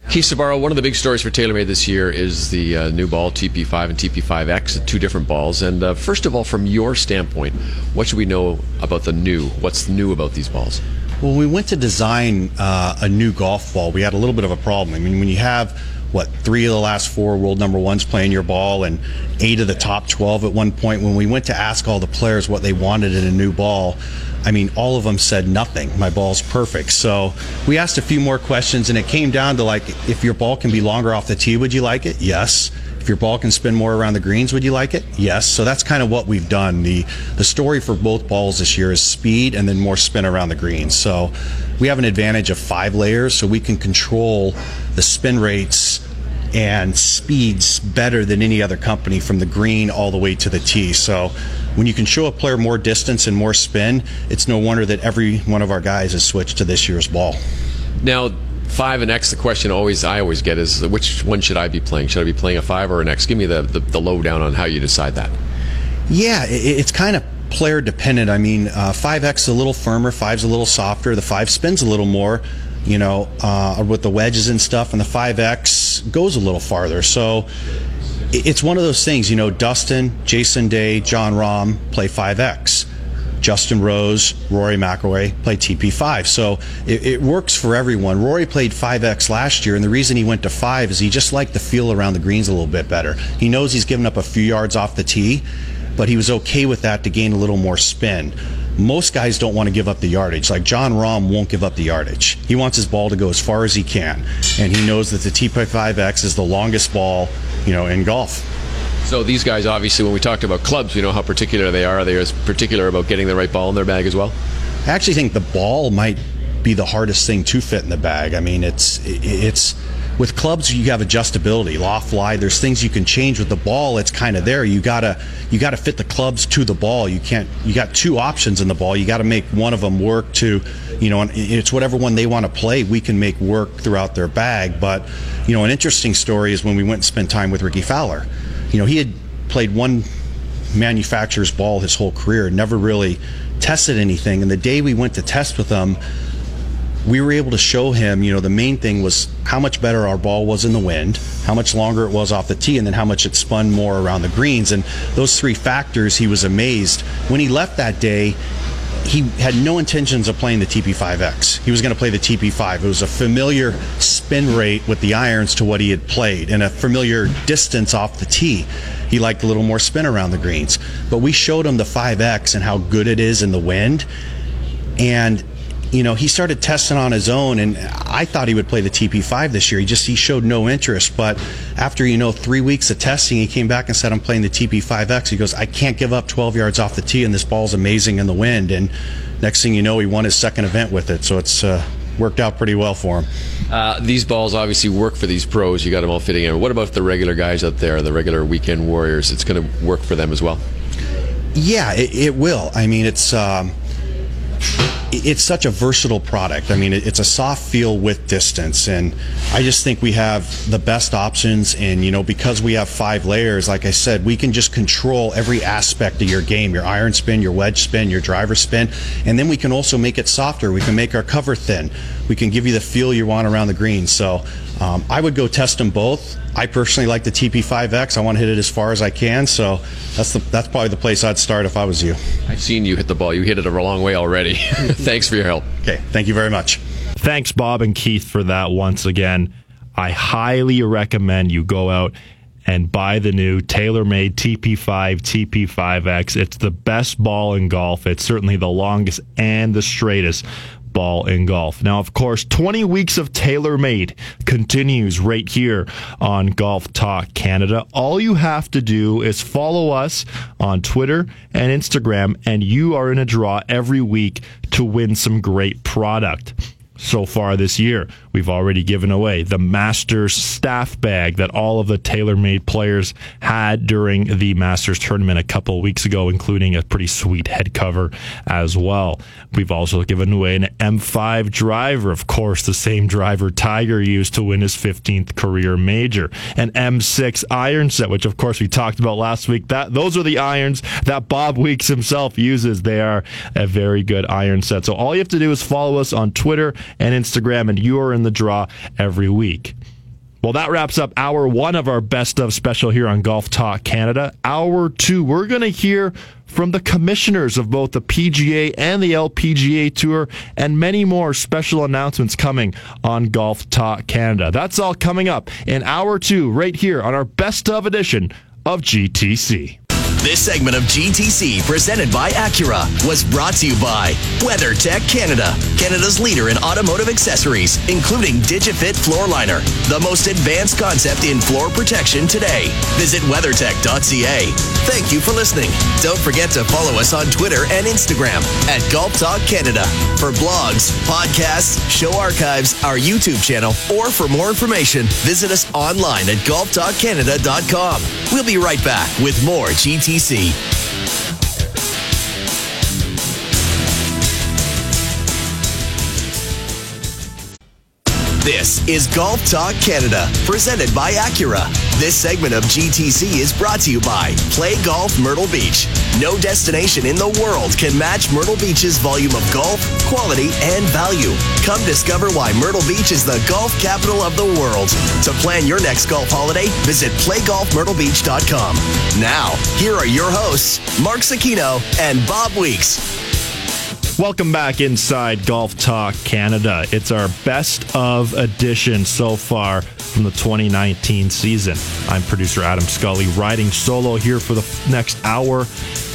Keith Sbarbaro, one of the big stories for TaylorMade this year is the uh, new ball TP5 and TP5X, two different balls. And uh, first of all, from your standpoint, what should we know about the new? What's new about these balls? When we went to design uh, a new golf ball, we had a little bit of a problem. I mean, when you have what three of the last four world number ones playing your ball and eight of the top 12 at one point when we went to ask all the players what they wanted in a new ball i mean all of them said nothing my ball's perfect so we asked a few more questions and it came down to like if your ball can be longer off the tee would you like it yes if your ball can spin more around the greens, would you like it? Yes. So that's kind of what we've done. The the story for both balls this year is speed and then more spin around the greens. So we have an advantage of five layers, so we can control the spin rates and speeds better than any other company from the green all the way to the tee. So when you can show a player more distance and more spin, it's no wonder that every one of our guys has switched to this year's ball. Now, five and X, the question always I always get is which one should I be playing? Should I be playing a five or an X? Give me the, the, the lowdown on how you decide that. Yeah, it, it's kind of player dependent. I mean, uh, 5X is a little firmer, 5's a little softer, the 5 spins a little more, you know, uh, with the wedges and stuff, and the 5X goes a little farther. So it's one of those things, you know, Dustin, Jason Day, Jon Rahm play 5X. Justin Rose, Rory McIlroy play TP5. So it, it, works for everyone. Rory played 5X last year, and the reason he went to 5 is he just liked the feel around the greens a little bit better. He knows he's given up a few yards off the tee, but he was okay with that to gain a little more spin. Most guys don't want to give up the yardage. Like Jon Rahm won't give up the yardage. He wants his ball to go as far as he can, and he knows that the TP5X is the longest ball, you know, in golf. So these guys, obviously, when we talked about clubs, we know how particular they are. Are they as particular about getting the right ball in their bag as well? I actually think the ball might be the hardest thing to fit in the bag. I mean, it's it's with clubs you have adjustability loft lie there's things you can change with the ball. It's kind of there. You gotta you gotta fit the clubs to the ball. You can't you got two options in the ball. You gotta make one of them work to you know it's whatever one they want to play we can make work throughout their bag. But you know an interesting story is when we went and spent time with Rickie Fowler. You know he had played one manufacturer's ball his whole career never really tested anything. And the day we went to test with him we were able to show him, you know, the main thing was how much better our ball was in the wind, how much longer it was off the tee, and then how much it spun more around the greens. And those three factors, he was amazed. When he left that day, he had no intentions of playing the TP5X. He was going to play the TP5. It was a familiar spin rate with the irons to what he had played and a familiar distance off the tee. He liked a little more spin around the greens. But we showed him the 5X and how good it is in the wind. And you know, he started testing on his own, and I thought he would play the TP5 this year. He just he showed no interest. But after you know three weeks of testing, he came back and said, "I'm playing the TP5X." He goes, "I can't give up 12 yards off the tee, and this ball's amazing in the wind." And next thing you know, he won his second event with it. So it's uh, worked out pretty well for him. Uh, these balls obviously work for these pros. You got them all fitting in. What about the regular guys out there, the regular weekend warriors? It's going to work for them as well. Yeah, it, it will. I mean, it's. Um, it's such a versatile product. I mean, it's a soft feel with distance, and I just think we have the best options. And you know, because we have five layers, like I said, we can just control every aspect of your game: your iron spin, your wedge spin, your driver spin, and then we can also make it softer. We can make our cover thin. We can give you the feel you want around the green. So um, I would go test them both. I personally like the TP5X. I want to hit it as far as I can, so that's the, that's probably the place I'd start if I was you. I've seen you hit the ball. You hit it a long way already. Thanks for your help. Okay, thank you very much. Thanks, Bob and Keith, for that once again. I highly recommend you go out and buy the new TaylorMade TP5 TP5X. It's the best ball in golf. It's certainly the longest and the straightest ball in golf. Now, of course, 20 weeks of TaylorMade continues right here on Golf Talk Canada. All you have to do is follow us on Twitter and Instagram, and you are in a draw every week to win some great product so far this year. We've already given away the Masters staff bag that all of the TaylorMade players had during the Masters tournament a couple weeks ago, including a pretty sweet head cover as well. We've also given away an M5 driver, of course, the same driver Tiger used to win his 15th career major, an M6 iron set, which of course we talked about last week. That those are the irons that Bob Weeks himself uses. They are a very good iron set. So all you have to do is follow us on Twitter and Instagram, and you are in the draw every week. Well, that wraps up hour one of our best of special here on Golf Talk Canada. Hour two, we're going to hear from the commissioners of both the PGA and the LPGA Tour, and many more special announcements coming on Golf Talk Canada. That's all coming up in hour two, right here on our best of edition of GTC. This segment of GTC, presented by Acura, was brought to you by WeatherTech Canada, Canada's leader in automotive accessories, including DigiFit Floor Liner, the most advanced concept in floor protection today. Visit WeatherTech.ca. Thank you for listening. Don't forget to follow us on Twitter and Instagram at Golf Talk Canada for blogs, podcasts, show archives, our YouTube channel, or for more information, visit us online at golftalkcanada.com. We'll be right back with more GTC easy. This is Golf Talk Canada, presented by Acura. This segment of GTC is brought to you by Play Golf Myrtle Beach. No destination in the world can match Myrtle Beach's volume of golf, quality, and value. Come discover why Myrtle Beach is the golf capital of the world. To plan your next golf holiday, visit playgolfmyrtlebeach.com. Now, here are your hosts, Mark Zecchino and Bob Weeks. Welcome back inside Golf Talk Canada. It's our best of edition so far from the 2019 season. I'm producer Adam Scully, riding solo here for the next hour.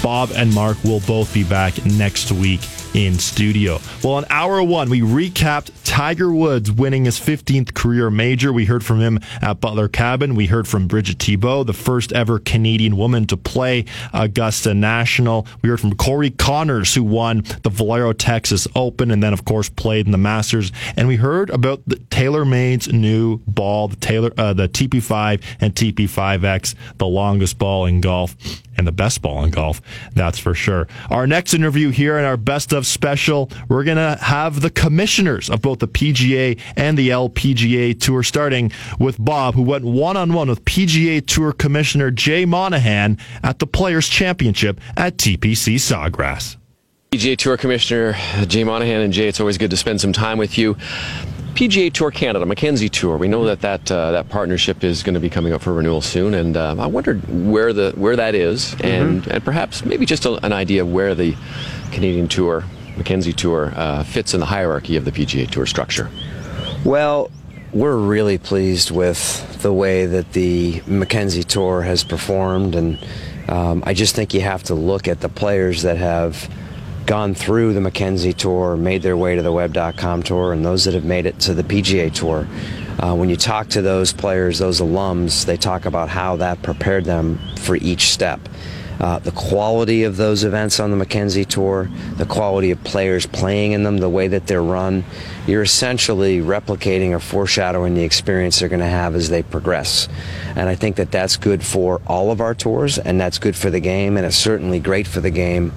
Bob and Mark will both be back next week in studio. Well, in hour one, we recapped Tiger Woods winning his 15th career major. We heard from him at Butler Cabin. We heard from Brigitte Thibault, the first ever Canadian woman to play Augusta National. We heard from Corey Conners, who won the Valero Texas Open and then, of course, played in the Masters. And we heard about the TaylorMade's new ball, the Taylor, uh, the TP5 and TP5X, the longest ball in golf and the best ball in golf, that's for sure. Our next interview here in our best of special, we're going to have the commissioners of both the PGA and the LPGA Tour, starting with Bob, who went one on one with PGA Tour Commissioner Jay Monahan at the Players' Championship at TPC Sawgrass. PGA Tour Commissioner Jay Monahan and Jay, it's always good to spend some time with you. PGA Tour Canada, Mackenzie Tour. We know that that uh, that partnership is going to be coming up for renewal soon, and uh, I wondered where the where that is, and mm-hmm. and perhaps maybe just a, an idea of where the Canadian Tour, Mackenzie Tour, uh, fits in the hierarchy of the PGA Tour structure. Well, we're really pleased with the way that the Mackenzie Tour has performed, and um, I just think you have to look at the players that have gone through the Mackenzie Tour, made their way to the Web.com Tour, and those that have made it to the PGA Tour. Uh, when you talk to those players, those alums, they talk about how that prepared them for each step. Uh, the quality of those events on the Mackenzie Tour, the quality of players playing in them, the way that they're run, you're essentially replicating or foreshadowing the experience they're going to have as they progress. And I think that that's good for all of our tours, and that's good for the game, and it's certainly great for the game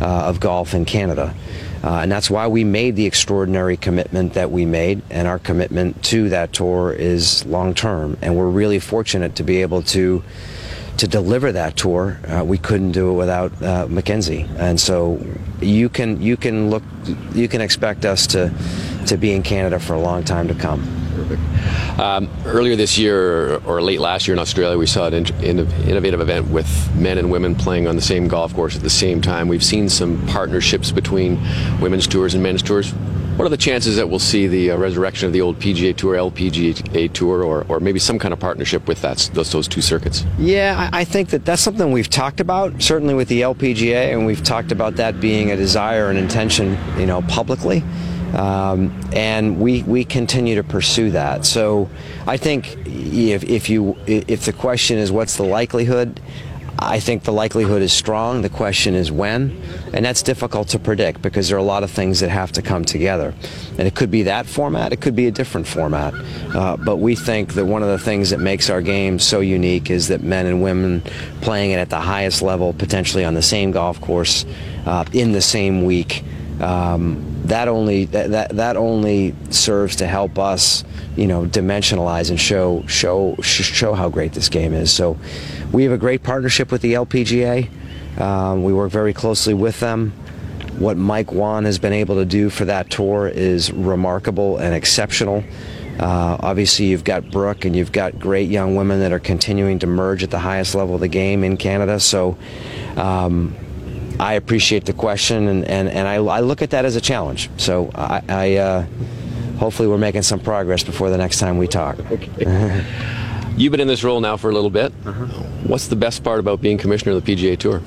uh, of golf in Canada. Uh, and that's why we made the extraordinary commitment that we made, and our commitment to that tour is long term. And we're really fortunate to be able to to deliver that tour. Uh, we couldn't do it without uh, Mackenzie, and so you can you can look you can expect us to to be in Canada for a long time to come. Um, earlier this year, or late last year in Australia, we saw an in, innovative event with men and women playing on the same golf course at the same time. We've seen some partnerships between women's tours and men's tours. What are the chances that we'll see the uh, resurrection of the old PGA Tour, LPGA Tour, or, or maybe some kind of partnership with that, those, those two circuits? Yeah, I, I think that that's something we've talked about, certainly with the LPGA, and we've talked about that being a desire and intention, you know, publicly. Um, and we, we continue to pursue that. So I think if, if you if the question is what's the likelihood, I think the likelihood is strong. The question is when, and that's difficult to predict because there are a lot of things that have to come together. And it could be that format, it could be a different format. Uh, but we think that one of the things that makes our game so unique is that men and women playing it at the highest level, potentially on the same golf course, uh, in the same week. Um, that only that, that only serves to help us, you know, dimensionalize and show show show how great this game is. So, we have a great partnership with the LPGA. Um, we work very closely with them. What Mike Whan has been able to do for that tour is remarkable and exceptional. Uh, obviously, you've got Brooke and you've got great young women that are continuing to merge at the highest level of the game in Canada. So. Um, I appreciate the question, and, and, and I, I look at that as a challenge. So I, I uh, hopefully we're making some progress before the next time we talk. Okay. You've been in this role now for a little bit. Uh-huh. What's the best part about being commissioner of the PGA Tour?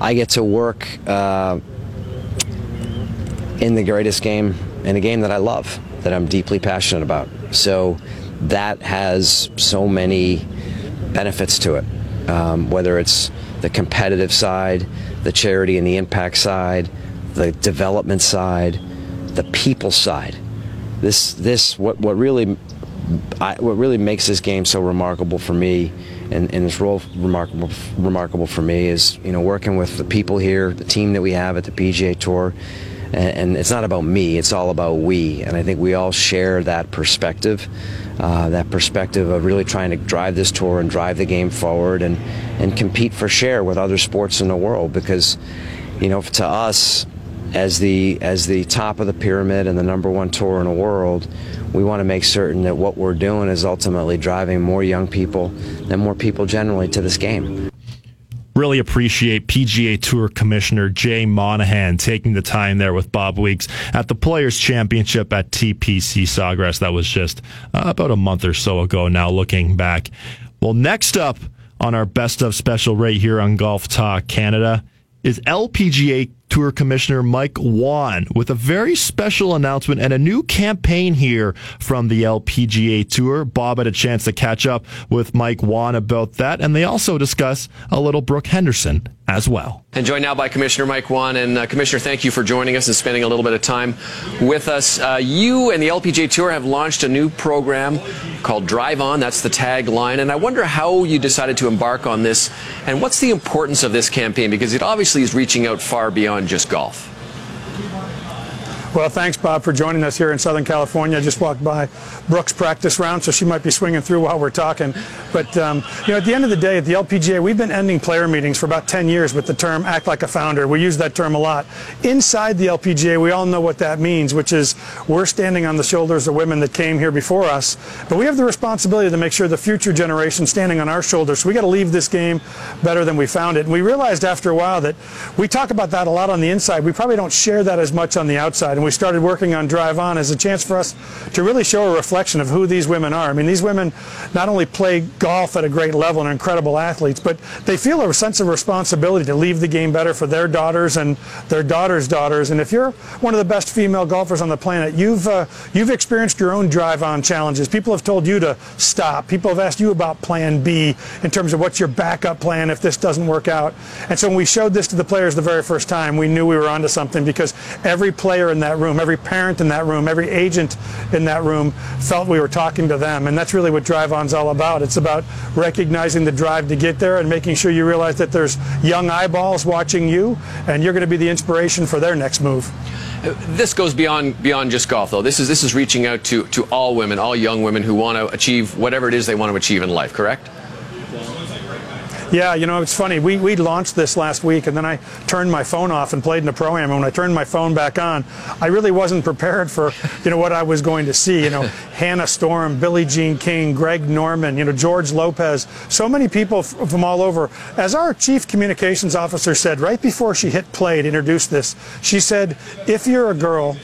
I get to work uh, in the greatest game, in a game that I love, that I'm deeply passionate about. So that has so many benefits to it, um, whether it's the competitive side, the charity and the impact side, the development side, the people side. This, this, what, what really, I, what really makes this game so remarkable for me, and, and this role remarkable, remarkable for me, is you know working with the people here, the team that we have at the PGA Tour, and, and it's not about me; it's all about we. And I think we all share that perspective, uh, that perspective of really trying to drive this tour and drive the game forward, and and compete for share with other sports in the world. Because, you know, to us, as the as the top of the pyramid and the number one tour in the world, we want to make certain that what we're doing is ultimately driving more young people and more people generally to this game. Really appreciate PGA Tour Commissioner Jay Monahan taking the time there with Bob Weeks at the Players Championship at TPC Sawgrass. That was just uh, about a month or so ago now, looking back. Well, next up on our best of special right here on Golf Talk Canada is LPGA Tour Commissioner Mike Whan with a very special announcement and a new campaign here from the LPGA Tour. Bob had a chance to catch up with Mike Whan about that, and they also discuss a little Brooke Henderson as well. And joined now by Commissioner Mike Whan. And uh, Commissioner, thank you for joining us and spending a little bit of time with us. Uh, you and the LPGA Tour have launched a new program called Drive On. That's the tagline. And I wonder how you decided to embark on this and what's the importance of this campaign because it obviously is reaching out far beyond just golf. Well, thanks, Bob, for joining us here in Southern California. I just walked by Brooke's practice round, so she might be swinging through while we're talking. But, um, you know, at the end of the day, at the LPGA, we've been ending player meetings for about 10 years with the term act like a founder. We use that term a lot. Inside the LPGA, we all know what that means, which is we're standing on the shoulders of women that came here before us. But we have the responsibility to make sure the future generation standing on our shoulders. So we got to leave this game better than we found it. And we realized after a while that we talk about that a lot on the inside. We probably don't share that as much on the outside and we started working on Drive On as a chance for us to really show a reflection of who these women are. I mean, these women not only play golf at a great level and are incredible athletes, but they feel a sense of responsibility to leave the game better for their daughters and their daughters' daughters. And if you're one of the best female golfers on the planet, you've uh, you've experienced your own Drive On challenges. People have told you to stop. People have asked you about Plan B in terms of what's your backup plan if this doesn't work out. And so when we showed this to the players the very first time, we knew we were onto something because every player in that room, every parent in that room, every agent in that room felt we were talking to them. And that's really what Drive On's all about. It's about recognizing the drive to get there and making sure you realize that there's young eyeballs watching you and you're going to be the inspiration for their next move. This goes beyond beyond just golf, though. This is this is reaching out to to all women, all young women who want to achieve whatever it is they want to achieve in life. Correct? Yeah, you know, it's funny. We, we launched this last week, and then I turned my phone off and played in the pro-am. And when I turned my phone back on, I really wasn't prepared for, you know, what I was going to see. You know, Hannah Storm, Billie Jean King, Greg Norman, you know, George Lopez, so many people from all over. As our chief communications officer said right before she hit play to introduce this, she said, if you're a girl,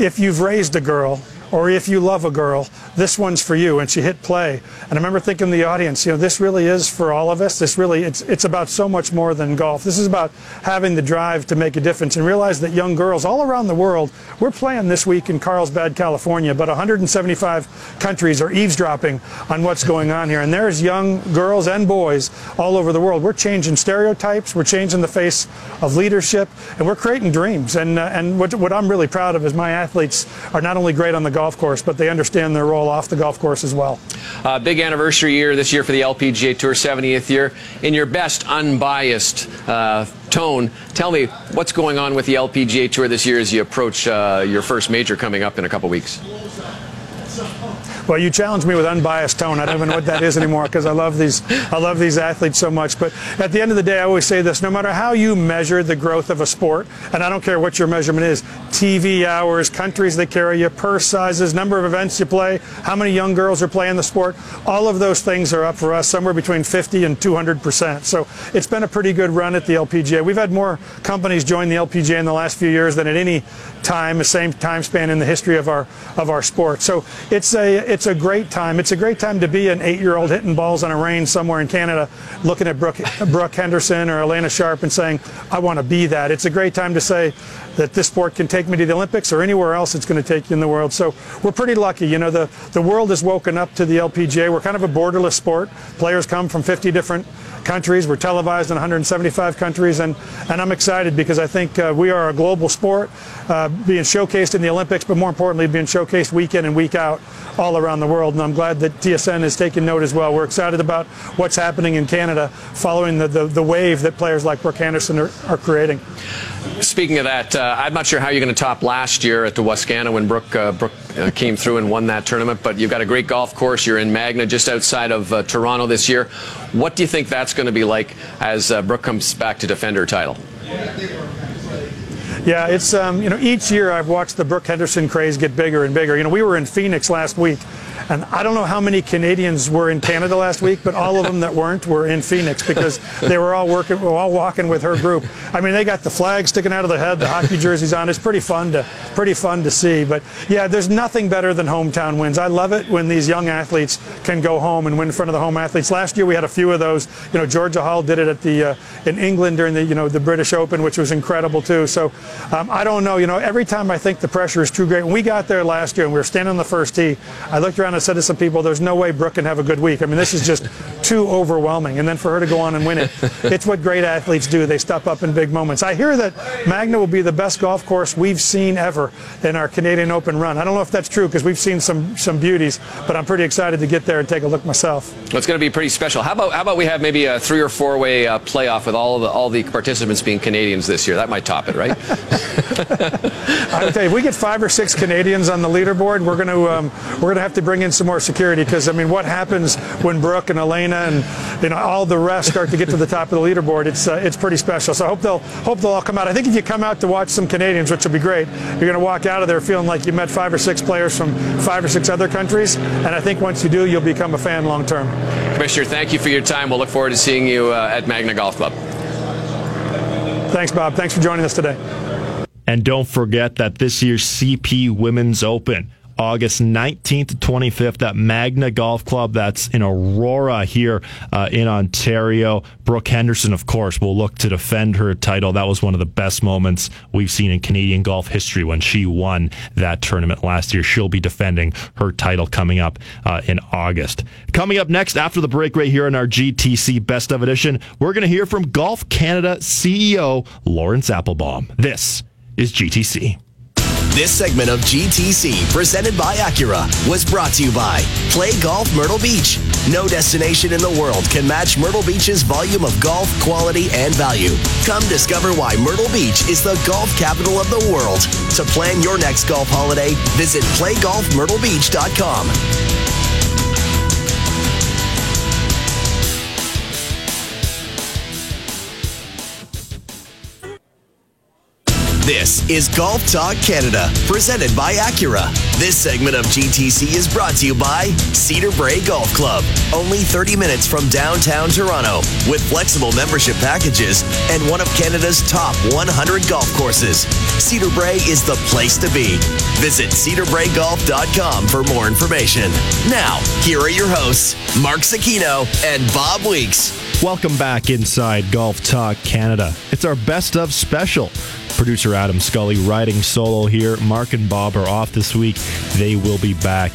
if you've raised a girl, or if you love a girl, this one's for you. And she hit play. And I remember thinking to the audience, you know, this really is for all of us. This really, it's, it's about so much more than golf. This is about having the drive to make a difference and realize that young girls all around the world, we're playing this week in Carlsbad, California, but 175 countries are eavesdropping on what's going on here. And there's young girls and boys all over the world. We're changing stereotypes. We're changing the face of leadership and we're creating dreams. And, uh, and what, what I'm really proud of is my athletes are not only great on the golf course, but they understand their role off the golf course as well. Uh, big anniversary year this year for the LPGA Tour, 70th year. In your best unbiased uh, tone, tell me what's going on with the LPGA Tour this year as you approach uh, your first major coming up in a couple weeks. Well, you challenged me with unbiased tone. I don't even know what that is anymore because I love these. I love these athletes so much. But at the end of the day, I always say this: no matter how you measure the growth of a sport, and I don't care what your measurement is, TV hours, countries that carry you, purse sizes, number of events you play, how many young girls are playing the sport, all of those things are up for us somewhere between 50 and 200 percent. So it's been a pretty good run at the LPGA. We've had more companies join the LPGA in the last few years than at any time, the same time span in the history of our of our sport. So it's a it's a great time. It's a great time to be an eight-year-old hitting balls on a range somewhere in Canada, looking at Brooke, Brooke Henderson or Alena Sharp and saying, I want to be that. It's a great time to say that this sport can take me to the Olympics or anywhere else it's going to take you in the world. So we're pretty lucky. You know, the, the world has woken up to the LPGA. We're kind of a borderless sport. Players come from 50 different countries. We're televised in 175 countries, and, and I'm excited because I think uh, we are a global sport uh, being showcased in the Olympics, but more importantly, being showcased week in and week out all around the world. And I'm glad that TSN has taken note as well. We're excited about what's happening in Canada following the, the, the wave that players like Brooke Henderson are, are creating. Speaking of that, uh, I'm not sure how you're going to top last year at the Wascana when Brooke, uh, Brooke uh, came through and won that tournament, but you've got a great golf course. You're in Magna, just outside of uh, Toronto this year. What do you think that's going to be like as uh, Brooke comes back to defend her title? Yeah, it's um, you know each year I've watched the Brooke Henderson craze get bigger and bigger. You know, we were in Phoenix last week, and I don't know how many Canadians were in Canada last week, but all of them that weren't were in Phoenix because they were all working, were all walking with her group. I mean, they got the flag sticking out of the head, the hockey jerseys on. It's pretty fun to pretty fun to see. But yeah, there's nothing better than hometown wins. I love it when these young athletes can go home and win in front of the home athletes. Last year we had a few of those. You know, Georgia Hall did it at the uh, in England during the you know the British Open, which was incredible too. So um, I don't know. You know, every time I think the pressure is too great. When we got there last year and we were standing on the first tee, I looked around and said to some people, "There's no way Brooke can have a good week. I mean, this is just too overwhelming." And then for her to go on and win it, it's what great athletes do. They step up in big moments. I hear that Magna will be the best golf course we've seen ever in our Canadian Open run. I don't know if that's true because we've seen some some beauties, but I'm pretty excited to get there and take a look myself. Well, it's going to be pretty special. How about how about we have maybe a three or four way uh, playoff with all the all the participants being Canadians this year? That might top it, right? I tell you, if we get five or six Canadians on the leaderboard, we're going to um, we're going to have to bring in some more security because I mean, what happens when Brooke and Alena and you know all the rest start to get to the top of the leaderboard? It's uh, it's pretty special. So I hope they'll hope they'll all come out. I think if you come out to watch some Canadians, which will be great, you're going to walk out of there feeling like you met five or six players from five or six other countries. And I think once you do, you'll become a fan long term. Commissioner, thank you for your time. We'll look forward to seeing you uh, at Magna Golf Club. Thanks, Bob. Thanks for joining us today. And don't forget that this year's CP Women's Open, August 19th to 25th at Magna Golf Club. That's in Aurora here uh, in Ontario. Brooke Henderson, of course, will look to defend her title. That was one of the best moments we've seen in Canadian golf history when she won that tournament last year. She'll be defending her title coming up uh, in August. Coming up next after the break, right here in our GTC Best of Edition, we're going to hear from Golf Canada CEO Laurence Applebaum. This is GTC. This segment of GTC, presented by Acura, was brought to you by Play Golf Myrtle Beach. No destination in the world can match Myrtle Beach's volume of golf, quality, and value. Come discover why Myrtle Beach is the golf capital of the world. To plan your next golf holiday, visit playgolfmyrtlebeach.com. This is Golf Talk Canada, presented by Acura. This segment of GTC is brought to you by Cedar Brae Golf Club. Only 30 minutes from downtown Toronto, with flexible membership packages and one of Canada's top 100 golf courses. Cedar Brae is the place to be. Visit cedarbraegolf.com for more information. Now, here are your hosts, Mark Zecchino and Bob Weeks. Welcome back inside Golf Talk Canada. It's our best of special. Producer Adam Scully riding solo here. Mark and Bob are off this week. They will be back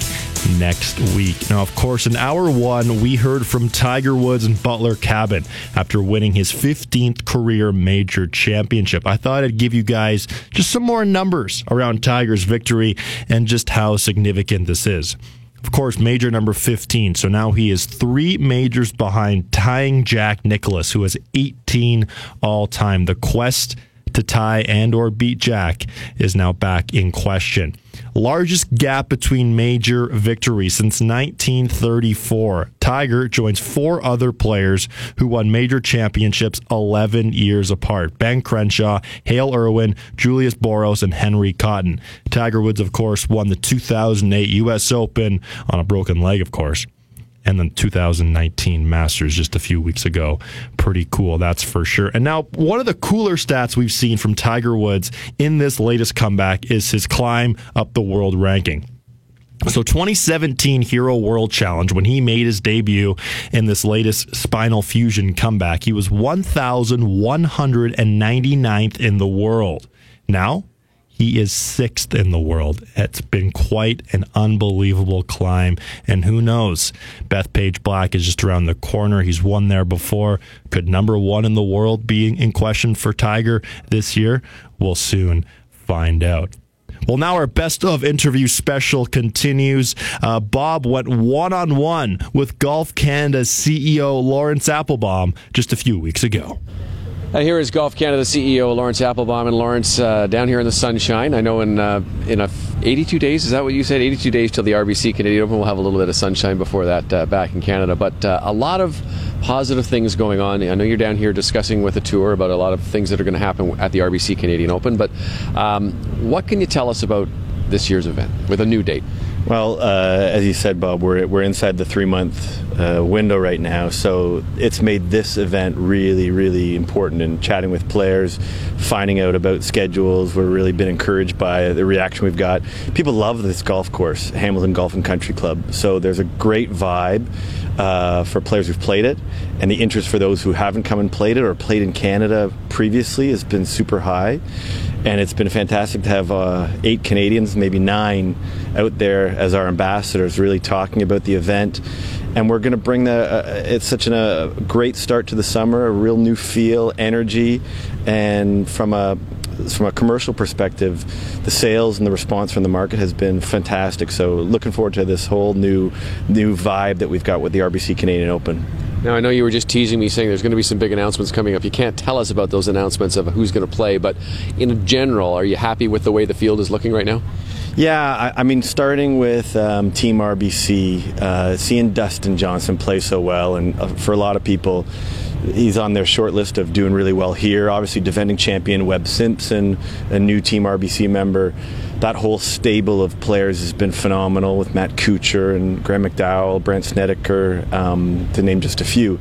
next week. Now, of course, in hour one, we heard from Tiger Woods and Butler Cabin after winning his 15th career major championship. I thought I'd give you guys just some more numbers around Tiger's victory and just how significant this is. Of course, major number 15. So now he is three majors behind tying Jack Nicklaus, who has 18 all time. The quest to tie and or beat Jack is now back in question. Largest gap between major victories since 1934. Tiger joins four other players who won major championships 11 years apart. Ben Crenshaw, Hale Irwin, Julius Boros, and Henry Cotton. Tiger Woods, of course, won the 2008 U.S. Open on a broken leg, of course and then 2019 Masters just a few weeks ago. Pretty cool, that's for sure. And now, one of the cooler stats we've seen from Tiger Woods in this latest comeback is his climb up the world ranking. So 2017 Hero World Challenge, when he made his debut in this latest Spinal Fusion comeback, he was 1,199th in the world. Now, he is sixth in the world. It's been quite an unbelievable climb. And who knows? Bethpage Black is just around the corner. He's won there before. Could number one in the world be in question for Tiger this year? We'll soon find out. Well, now our best of interview special continues. Uh, Bob went one on one with Golf Canada's CEO Laurence Applebaum just a few weeks ago. Uh, here is Golf Canada CEO Laurence Applebaum, and Laurence uh, down here in the sunshine. I know in uh, in a 82 days is that what you said? 82 days till the RBC Canadian Open. We'll have a little bit of sunshine before that uh, back in Canada, but uh, a lot of positive things going on. I know you're down here discussing with the tour about a lot of things that are going to happen at the RBC Canadian Open, but um, what can you tell us about this year's event with a new date? Well, uh, as you said, Bob, we're, we're inside the three month uh, window right now, so it's made this event really, really important. And chatting with players, finding out about schedules, we've really been encouraged by the reaction we've got. People love this golf course, Hamilton Golf and Country Club. So there's a great vibe uh, for players who've played it, and the interest for those who haven't come and played it or played in Canada previously has been super high and it's been fantastic to have uh, eight Canadians, maybe nine, out there as our ambassadors, really talking about the event. And we're going to bring the. Uh, it's such a great start to the summer, a real new feel, energy, and from a from a commercial perspective, the sales and the response from the market has been fantastic. So looking forward to this whole new new vibe that we've got with the RBC Canadian Open. Now, I know you were just teasing me saying there's going to be some big announcements coming up. You can't tell us about those announcements of who's going to play, but in general, are you happy with the way the field is looking right now? Yeah, I, I mean, starting with um, Team RBC, uh, seeing Dustin Johnson play so well, and uh, for a lot of people, he's on their short list of doing really well here. Obviously, defending champion Webb Simpson, a new Team RBC member. That whole stable of players has been phenomenal with Matt Kuchar and Graham McDowell, Brandt Snedeker, um, to name just a few.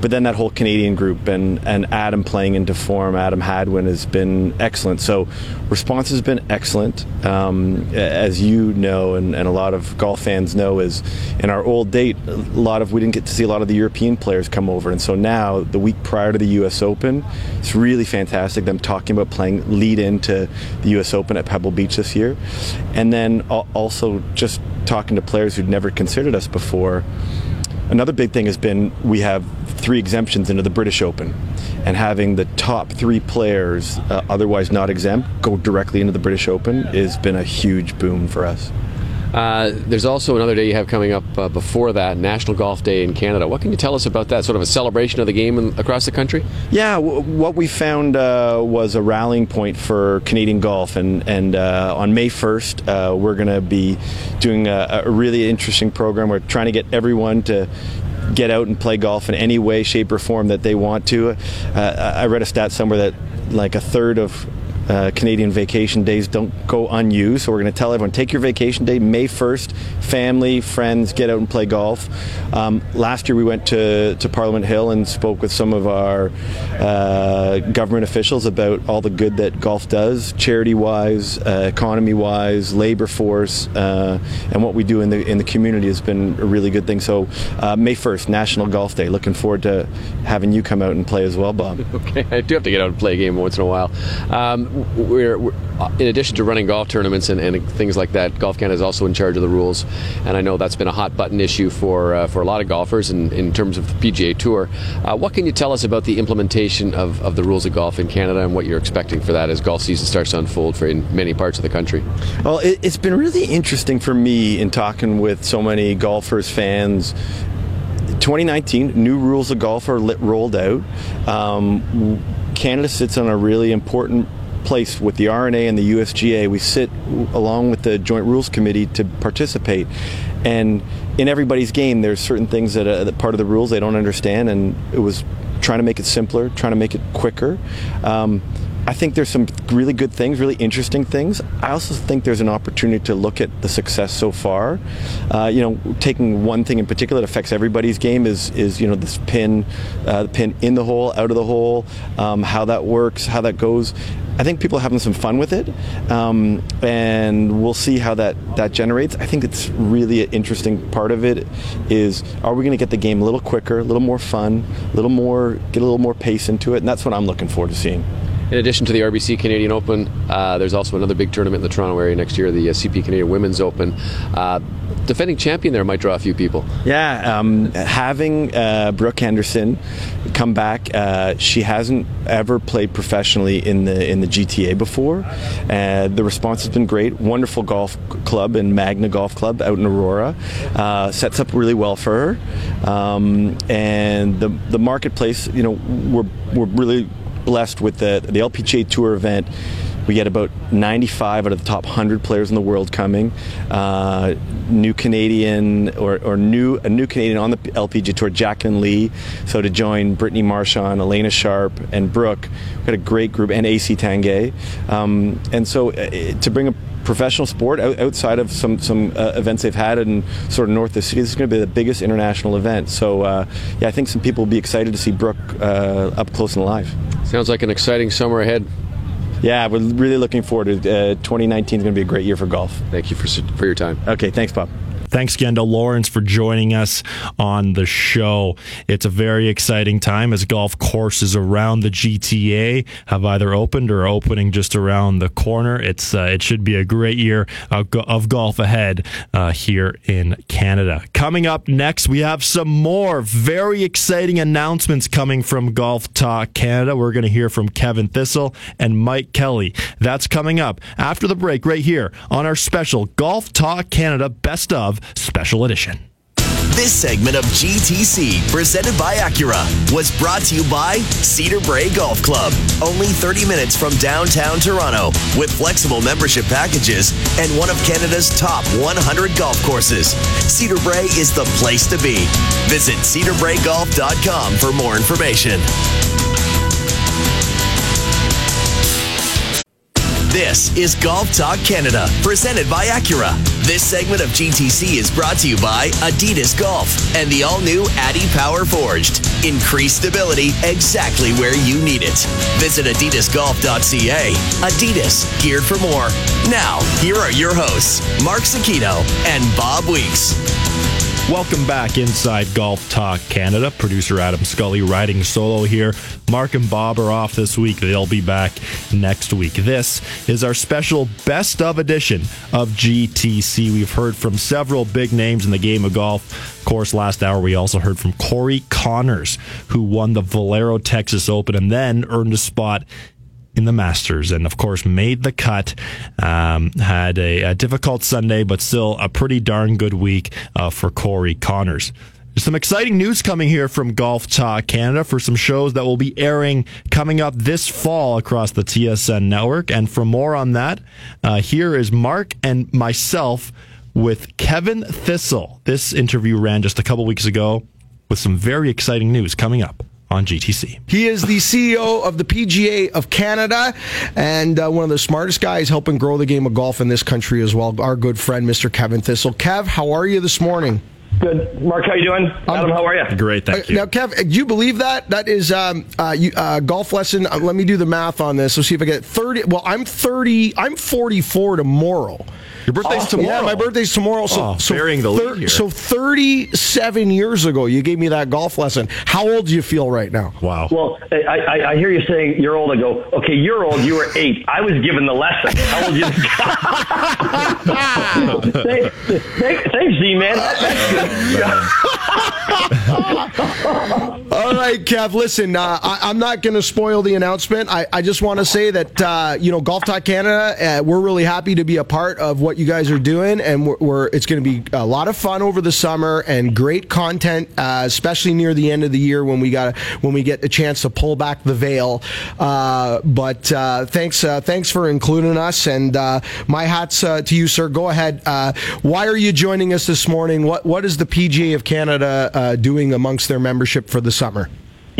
But then that whole Canadian group and, and Adam playing into form, Adam Hadwin has been excellent. So response has been excellent. Um, as you know, and, and a lot of golf fans know, is in our old date, a lot of we didn't get to see a lot of the European players come over, and so now the week prior to the U.S. Open, it's really fantastic. Them talking about playing lead into the U.S. Open at Pebble Beach this year, and then also just talking to players who'd never considered us before. Another big thing has been we have three exemptions into the British Open, and having the top three players, uh, otherwise not exempt, go directly into the British Open has been a huge boom for us. Uh, there's also another day you have coming up uh, before that, National Golf Day in Canada. What can you tell us about that? Sort of a celebration of the game in, across the country? Yeah, w- what we found uh, was a rallying point for Canadian golf, and and uh, on May 1st, uh, we're going to be doing a, a really interesting program. We're trying to get everyone to get out and play golf in any way, shape, or form that they want to. Uh, I read a stat somewhere that like a third of uh, Canadian vacation days don't go unused. So we're going to tell everyone take your vacation day May 1st, family, friends, get out and play golf. Um, last year we went to, to Parliament Hill and spoke with some of our uh, government officials about all the good that golf does, charity wise, uh, economy wise, labor force, uh, and what we do in the in the community has been a really good thing. So uh, May 1st, National Golf Day. Looking forward to having you come out and play as well, Bob. Okay, I do have to get out and play a game once in a while. Um, we're, we're, in addition to running golf tournaments and, and, things like that, Golf Canada is also in charge of the rules, and I know that's been a hot button issue for uh, for a lot of golfers in, in terms of the PGA Tour. Uh, what can you tell us about the implementation of, of the rules of golf in Canada and what you're expecting for that as golf season starts to unfold for in many parts of the country? Well, it, it's been really interesting for me in talking with so many golfers, fans, 2019, new rules of golf are lit, rolled out. Um, Canada sits on a really important place with the R&A and the USGA. We sit along with the Joint Rules Committee to participate. And in everybody's game, there's certain things that, uh, that part of the rules they don't understand, and it was trying to make it simpler, trying to make it quicker. Um, I think there's some really good things, really interesting things. I also think there's an opportunity to look at the success so far. Uh, you know, taking one thing in particular that affects everybody's game is is you know this pin, uh, the pin in the hole, out of the hole, um, how that works, how that goes. I think people are having some fun with it, um, and we'll see how that that generates. I think it's really an interesting part of it is are we going to get the game a little quicker, a little more fun, a little more get a little more pace into it, and that's what I'm looking forward to seeing. In addition to the RBC Canadian Open, uh, there's also another big tournament in the Toronto area next year, the uh, CP Canadian Women's Open. Uh, defending champion there might draw a few people. Yeah, um, having uh, Brooke Henderson come back, uh, she hasn't ever played professionally in the in the GTA before. Uh, the response has been great. Wonderful golf club and Magna Golf Club out in Aurora sets up really well for her, um, and the the marketplace. You know, we're we're really blessed with the the LPGA Tour event. We get about 95 out of the top 100 players in the world coming. Uh, new Canadian or, or new a new Canadian on the LPGA Tour, Jaclyn Lee. So to join Brittany Marchand, Alena Sharp, and Brooke, we got a great group, and AC Tanguay. Um, and so uh, to bring a professional sport outside of some some uh, events they've had in sort of north of the city. This is going to be the biggest international event. So uh, yeah, I think some people will be excited to see Brooke uh, up close and live. Sounds like an exciting summer ahead. Yeah, we're really looking forward to uh, 2019 is going to be a great year for golf. Thank you for for your time. Okay, thanks, Bob. Thanks again to Laurence for joining us on the show. It's a very exciting time as golf courses around the GTA have either opened or are opening just around the corner. It's uh, it should be a great year of, of golf ahead uh, here in Canada. Coming up next, we have some more very exciting announcements coming from Golf Talk Canada. We're going to hear from Kevin Thistle and Mike Kelly. That's coming up after the break right here on our special Golf Talk Canada Best of Special Edition. This segment of GTC, presented by Acura, was brought to you by Cedar Brae Golf Club. Only 30 minutes from downtown Toronto, with flexible membership packages and one of Canada's top 100 golf courses. Cedar Brae is the place to be. Visit cedarbraegolf.com for more information. This is Golf Talk Canada, presented by Acura. This segment of GTC is brought to you by Adidas Golf and the all new Adipower Forged. Increased stability exactly where you need it. Visit adidasgolf.ca. Adidas, geared for more. Now, here are your hosts, Mark Zecchino and Bob Weeks. Welcome back inside Golf Talk Canada. Producer Adam Scully riding solo here. Mark and Bob are off this week. They'll be back next week. This is our special best of edition of GTC. We've heard from several big names in the game of golf. Of course, last hour we also heard from Corey Conners, who won the Valero Texas Open and then earned a spot in the Masters, and of course made the cut. Um, had a, a, difficult Sunday, but still a pretty darn good week uh, for Corey Conners. There's some exciting news coming here from Golf Talk Canada for some shows that will be airing coming up this fall across the TSN network. And for more on that, uh, here is Mark and myself with Kevin Thistle. This interview ran just a couple weeks ago with some very exciting news coming up on GTC. He is the CEO of the PGA of Canada and uh, one of the smartest guys helping grow the game of golf in this country as well. Our good friend, Mr. Kevin Thistle. Kev, how are you this morning? Good, Mark. How are you doing, Adam? how are you? Great, thank you. Uh, now, Kev, do you believe that that is um, uh, you, uh, golf lesson? Uh, let me do the math on this. Let's see if I get thirty. Well, I'm thirty. I'm forty-four tomorrow. Your birthday's oh, tomorrow. Yeah, my birthday's tomorrow. So, oh, so burying the lead here. So 37 years ago, you gave me that golf lesson. How old do you feel right now? Wow. Well, I, I, I hear you saying you're old. I go, okay, you're old. You were eight. I was given the lesson. How old you? thanks, thanks, thanks, Z man. All right, Kev. Listen, uh, I, am not going to spoil the announcement. I, I just want to say that uh, you know, Golf Talk Canada. Uh, we're really happy to be a part of what you guys are doing, and we're, we're it's going to be a lot of fun over the summer and great content, uh, especially near the end of the year when we got when we get a chance to pull back the veil. Uh, but uh, thanks, thanks for including us, and my hats to you, sir. Go ahead. why are you joining us this morning? What what is the PGA of Canada doing amongst their membership for the summer?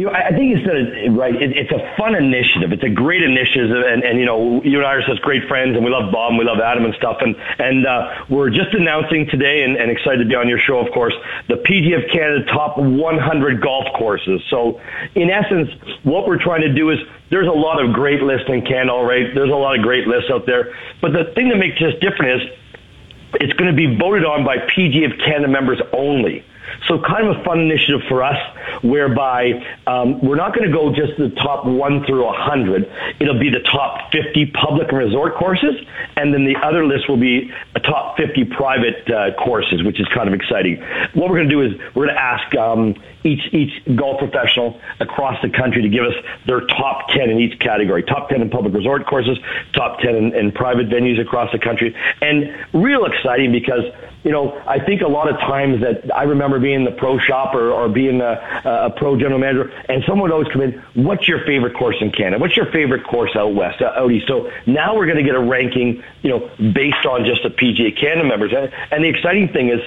You know, I think it's a, right. It, it's a fun initiative. It's a great initiative, and, and you know, you and I are such great friends, and we love Bob, and we love Adam and stuff, and and uh, we're just announcing today, and, and excited to be on your show, of course, the PGF Canada Top 100 Golf Courses. So, in essence, what we're trying to do is there's a lot of great lists in Canada, right. There's a lot of great lists out there, but the thing that makes this different is it's going to be voted on by PGF Canada members only. So kind of a fun initiative for us whereby um, we're not going to go just the top one through a hundred. It'll be the top 50 public and resort courses, and then the other list will be a top 50 private uh, courses, which is kind of exciting. What we're going to do is we're going to ask um, each each golf professional across the country to give us their top 10 in each category. Top 10 in public resort courses, top 10 in, in private venues across the country, and real exciting because you know, I think a lot of times that I remember being the pro shop or, being a, a pro general manager, and someone would always come in, what's your favorite course in Canada? What's your favorite course out west, out east? So now we're going to get a ranking, you know, based on just the PGA Canada members. And, and the exciting thing is,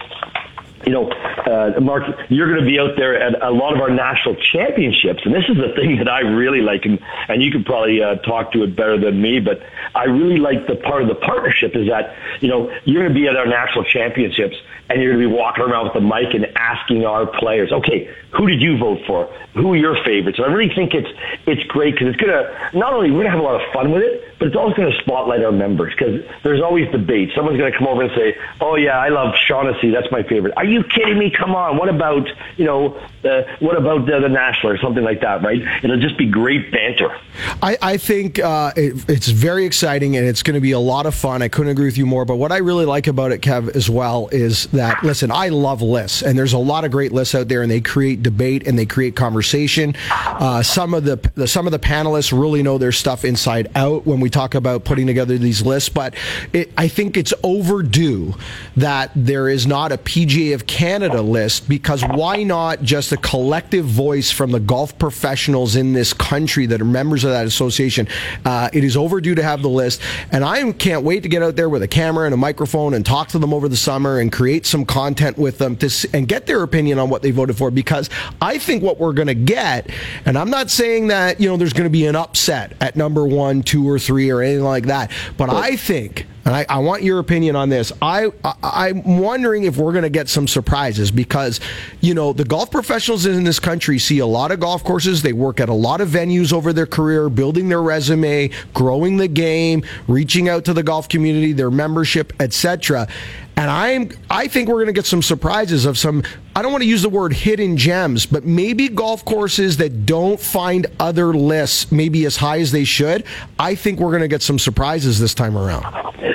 you know, uh, Mark, you're going to be out there at a lot of our national championships, and this is the thing that I really like, and, and you could probably uh, talk to it better than me, but I really like the part of the partnership is that, you know, you're going to be at our national championships, and you're going to be walking around with the mic and asking our players, okay, who did you vote for? Who are your favorites? And I really think it's it's great because it's going to not only we're going to have a lot of fun with it, but it's also going to spotlight our members because there's always debate. Someone's going to come over and say, "Oh yeah, I love Shaughnessy. That's my favorite." Are you kidding me? Come on. What about you know uh, what about the, the national or something like that? Right? It'll just be great banter. I, I think uh, it, it's very exciting and it's going to be a lot of fun. I couldn't agree with you more. But what I really like about it, Kev, as well, is that listen, I love lists, and there's a lot of great lists out there, and they create debate and they create conversation. Uh, some of the, the some of the panelists really know their stuff inside out when we talk about putting together these lists. But it, I think it's overdue that there is not a PGA of Canada list because why not just a collective voice from the golf professionals in this country that are members of that association? Uh, it is overdue to have the list, and I can't wait to get out there with a camera and a microphone and talk to them over the summer and create some content with them to and get their opinion on what they voted for because I think what we're going to get, and I'm not saying that you know there's going to be an upset at number one, two, or three or anything like that, but I think. And I, I want your opinion on this. I, I I'm wondering if we're going to get some surprises because, you know, the golf professionals in this country see a lot of golf courses. They work at a lot of venues over their career, building their resume, growing the game, reaching out to the golf community, their membership, etc. And I'm I think we're going to get some surprises of some I don't want to use the word hidden gems, but maybe golf courses that don't find other lists maybe as high as they should. I think we're going to get some surprises this time around.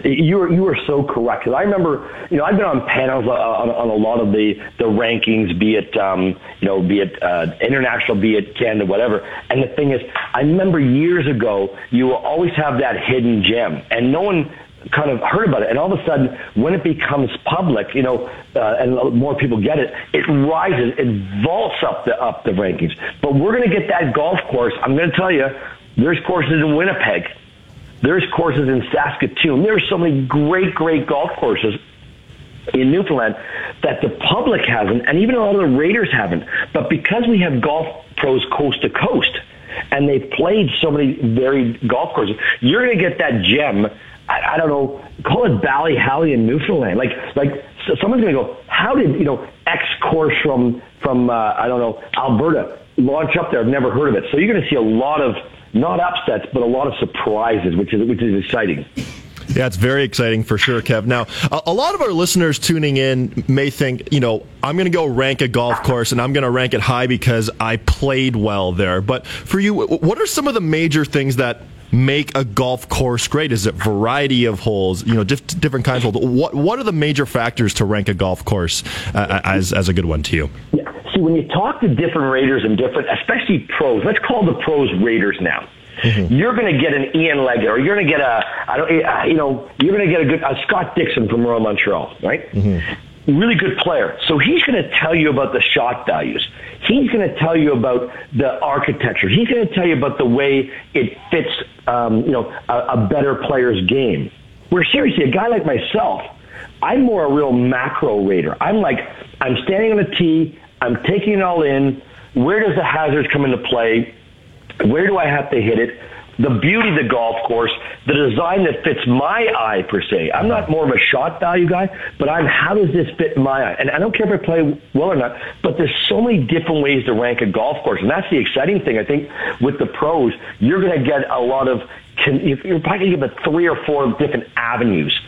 You are you are so correct. I remember, you know, I've been on panels uh, on, on a lot of the the rankings, be it um, you know, be it uh, international, be it Canada, whatever. And the thing is, I remember years ago, you will always have that hidden gem, and no one kind of heard about it, and all of a sudden, when it becomes public, you know, uh, and more people get it, it rises, it vaults up the up the rankings. But we're going to get that golf course. I'm going to tell you, there's courses in Winnipeg, there's courses in Saskatoon. There's so many great, great golf courses in Newfoundland that the public hasn't, and even a lot of the Raiders haven't. But because we have golf pros coast to coast, and they've played so many varied golf courses, you're going to get that gem. I, I don't know, call it Ballyhally in Newfoundland. Like, like so someone's going to go, how did you know X course from from uh, I don't know Alberta launch up there? I've never heard of it. So you're going to see a lot of not upsets, but a lot of surprises, which is which is exciting. Yeah, it's very exciting for sure, Kev. Now, a, a lot of our listeners tuning in may think, you know, I'm going to go rank a golf course and I'm going to rank it high because I played well there. But for you, what are some of the major things that make a golf course great? Is it variety of holes, you know, diff- different kinds of holes? What What are the major factors to rank a golf course uh, as as a good one to you? See, when you talk to different Raiders and different, especially pros, let's call the pros Raiders now. You're going to get an Ian Leggatt, or you're going to get a, I don't, uh, you know, you're going to get a good a Scott Dixon from Royal Montreal, right? Really good player. So he's going to tell you about the shot values. He's going to tell you about the architecture. He's going to tell you about the way it fits, um, you know, a, a better player's game. Where seriously, a guy like myself, I'm more a real macro raider. I'm like, I'm standing on a tee, I'm taking it all in. where does the hazards come into play? Where do I have to hit it? The beauty of the golf course, the design that fits my eye per se. I'm not more of a shot value guy, but I'm how does this fit my eye? And I don't care if I play well or not, but there's so many different ways to rank a golf course, and that's the exciting thing. I think with the pros, you're going to get a lot of. You're probably going to get three or four different avenues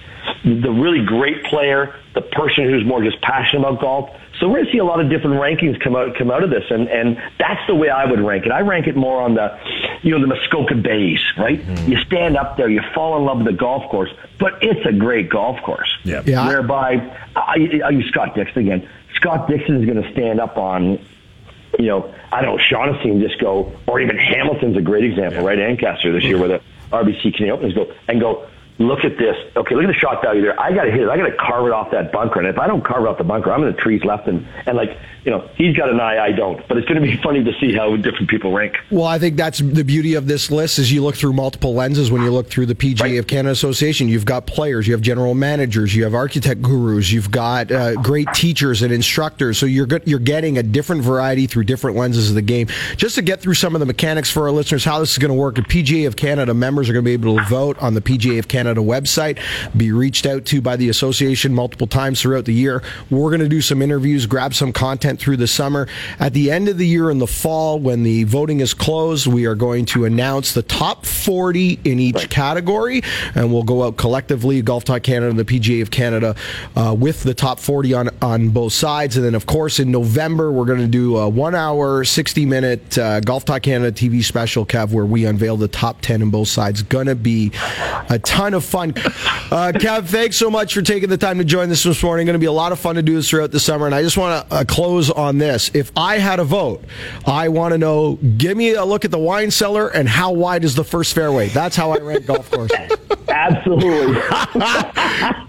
the really great player, the person who's more just passionate about golf. So we're going to see a lot of different rankings come out come out of this, and and that's the way I would rank it. I rank it more on the, you know, the Muskoka Bays, right? Mm-hmm. You stand up there, you fall in love with the golf course, but it's a great golf course. Yeah. yeah. Whereby I, I use Scott Dixon again. Scott Dixon is going to stand up on you know, I don't know, Shaughnessy and just go, or even Hamilton's a great example, yeah. right? Ancaster this year where the RBC Canadian Open, go and go, look at this. Okay, look at the shot value there. I got to hit it. I got to carve it off that bunker. And if I don't carve off the bunker, I'm in the trees left. And, and like, you know, he's got an eye, I don't. But it's going to be funny to see how different people rank. Well, I think that's the beauty of this list is you look through multiple lenses when you look through the PGA right. of Canada Association. You've got players, you have general managers, you have architect gurus, you've got uh, great teachers and instructors. So you're you're getting a different variety through different lenses of the game. Just to get through some of the mechanics for our listeners, how this is going to work. The PGA of Canada members are going to be able to vote on the PGA of Canada website, be reached out to by the association multiple times throughout the year. We're going to do some interviews, grab some content through the summer. At the end of the year in the fall, when the voting is closed, we are going to announce the top 40 in each right. category, and we'll go out collectively, Golf Talk Canada and the PGA of Canada, uh, with the top 40 on, on both sides. And then, of course, in November, we're going to do a one hour, 60 minute uh, Golf Talk Canada TV special, Kev, where we unveil the top 10 in both sides. Going to be a ton of fun. Uh, Kev, thanks so much for taking the time to join us this morning. Going to be a lot of fun to do this throughout the summer. And I just want to uh, close on this. If I had a vote, I want to know give me a look at the wine cellar and how wide is the first fairway. That's how I rank golf courses. Absolutely.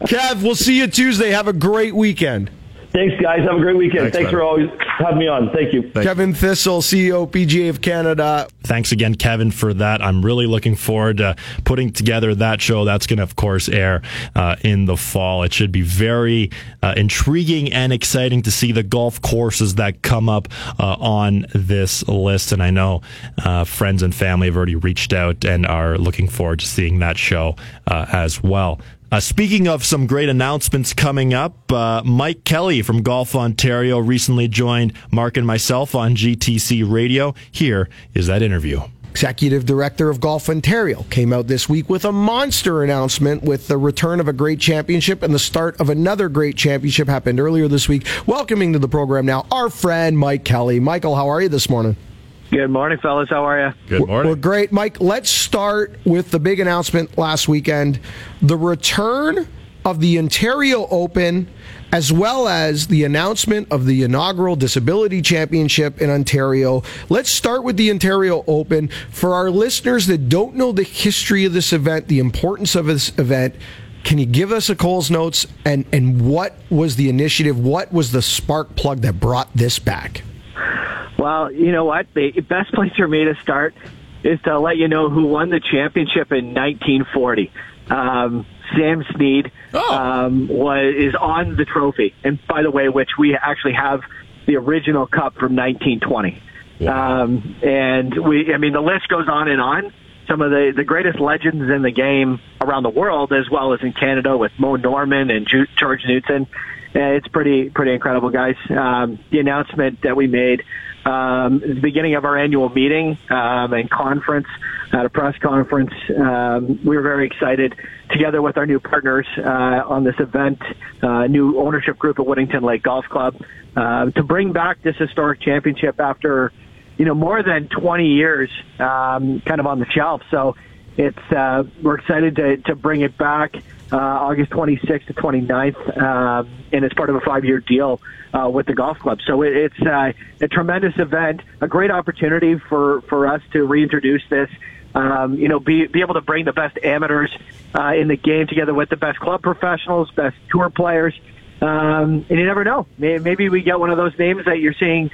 Kev, we'll see you Tuesday. Have a great weekend. Thanks, guys. Have a great weekend. Thanks, Thanks for always having me on. Thank you. Thanks. Kevin Thistle, CEO PGA of Canada. Thanks again, Kevin, for that. I'm really looking forward to putting together that show. That's going to, of course, air uh, in the fall. It should be very uh, intriguing and exciting to see the golf courses that come up uh, on this list. And I know uh, friends and family have already reached out and are looking forward to seeing that show uh, as well. Uh, speaking of some great announcements coming up, uh, Mike Kelly from Golf Ontario recently joined Mark and myself on GTC Radio. Here is that interview. Executive Director of Golf Ontario came out this week with a monster announcement with the return of a great championship and the start of another great championship happened earlier this week. Welcoming to the program now our friend Mike Kelly. Michael, how are you this morning? Good morning, fellas. How are you? Good morning. We're great. Mike, let's start with the big announcement last weekend the return of the Ontario Open, as well as the announcement of the inaugural Disability Championship in Ontario. Let's start with the Ontario Open. For our listeners that don't know the history of this event, the importance of this event, can you give us a Coles Notes and, and what was the initiative? What was the spark plug that brought this back? Well, you know what? The best place for me to start is to let you know who won the championship in 1940. Um, Sam Snead oh. um, was is on the trophy, and by the way, which we actually have the original cup from 1920. Wow. Um, and we, I mean, the list goes on and on. Some of the, the greatest legends in the game around the world, as well as in Canada, with Moe Norman and George Knudson. It's pretty pretty incredible, guys. Um, the announcement that we made um, at the beginning of our annual meeting um, and conference at a press conference. Um, we were very excited, together with our new partners uh, on this event, uh, new ownership group at Woodington Lake Golf Club, uh, to bring back this historic championship after, you know, more than 20 years, um, kind of on the shelf. So it's uh, we're excited to to bring it back uh, August 26th to 29th, um, and it's part of a five-year deal uh, with the golf club. So it, it's uh, a tremendous event, a great opportunity for for us to reintroduce this. Um, you know, be be able to bring the best amateurs uh, in the game together with the best club professionals, best tour players. Um, and you never know. Maybe we get one of those names that you're seeing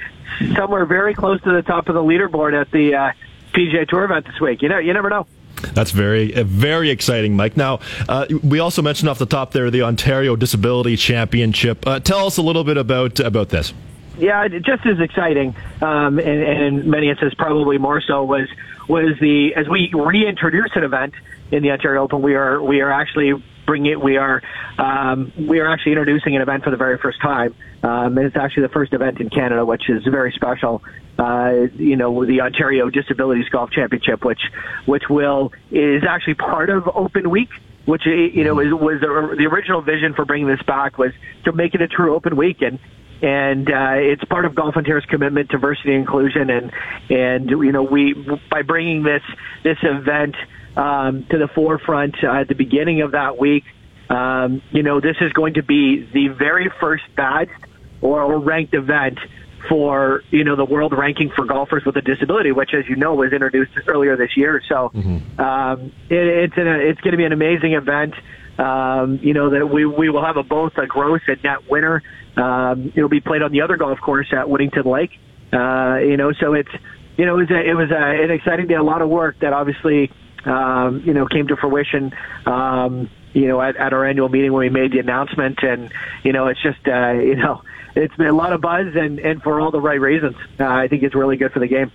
somewhere very close to the top of the leaderboard at the uh, PGA Tour event this week. You know, you never know. That's very, very exciting, Mike. Now, uh, we also mentioned off the top there the Ontario Disability Championship. Uh, tell us a little bit about about this. Yeah, just as exciting. um, and, and in many instances probably more so, was was the as we reintroduce an event in the Ontario Open, we are we are actually bring it. We are um, we are actually introducing an event for the very first time, um, and it's actually the first event in Canada, which is very special. Uh, you know, the Ontario Disabilities Golf Championship, which which will is actually part of Open Week. Which you know is, was the, the original vision for bringing this back was to make it a true open week, and and uh, it's part of Golf Ontario's commitment to diversity and inclusion, and and you know we by bringing this this event um, to the forefront uh, at the beginning of that week. Um, you know, this is going to be the very first badged or, or ranked event for you know the world ranking for golfers with a disability, which, as you know, was introduced earlier this year. So mm-hmm. um, it, it's an, it's going to be an amazing event. Um, you know that we we will have a both a gross and net winner. Um, it'll be played on the other golf course at Woodington Lake. Uh, you know, so it's you know it was a, it was a, an exciting day, a lot of work that obviously um, you know, came to fruition, um, you know, at, at our annual meeting when we made the announcement. And, you know, it's just, uh, you know, it's been a lot of buzz and, and for all the right reasons. Uh, I think it's really good for the game.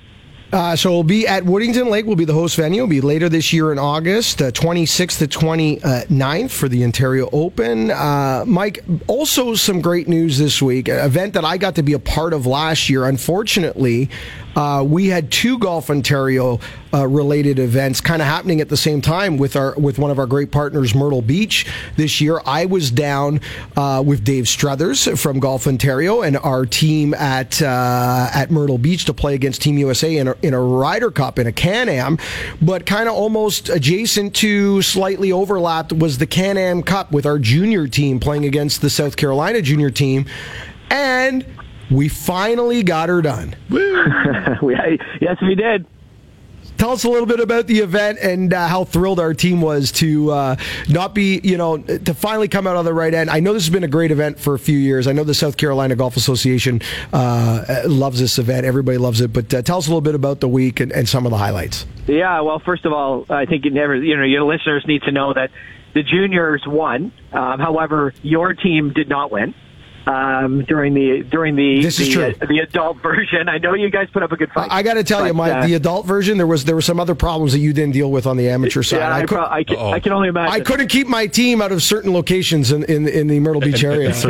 Uh, so we'll be at Woodington Lake. We'll be the host venue. Will be later this year in August, uh, 26th to 29th for the Ontario Open. Uh, Mike, also some great news this week. An event that I got to be a part of last year. Unfortunately, uh, we had two Golf Ontario uh, related events kind of happening at the same time with our with one of our great partners, Myrtle Beach. This year, I was down uh, with Dave Struthers from Golf Ontario and our team at uh, at Myrtle Beach to play against Team USA in a, in a Ryder Cup in a Can Am, but kind of almost adjacent to, slightly overlapped was the Can Am Cup with our junior team playing against the South Carolina junior team, and we finally got her done. we, yes, we did. Tell us a little bit about the event and uh, how thrilled our team was to uh, not be, you know, to finally come out on the right end. I know this has been a great event for a few years. I know the South Carolina Golf Association uh, loves this event. Everybody loves it. But uh, tell us a little bit about the week and, and, some of the highlights. Yeah, well, first of all, I think you never, you know, your listeners need to know that the juniors won. Um, however, your team did not win um, during the during the this is the, true. Uh, the adult version. I know you guys put up a good fight. I, got to tell but, you, my uh, the adult version there was there were some other problems that you didn't deal with on the amateur side. Yeah, I, could, pro- I, can, I, can, only imagine. I couldn't keep my team out of certain locations in in, in the Myrtle Beach area.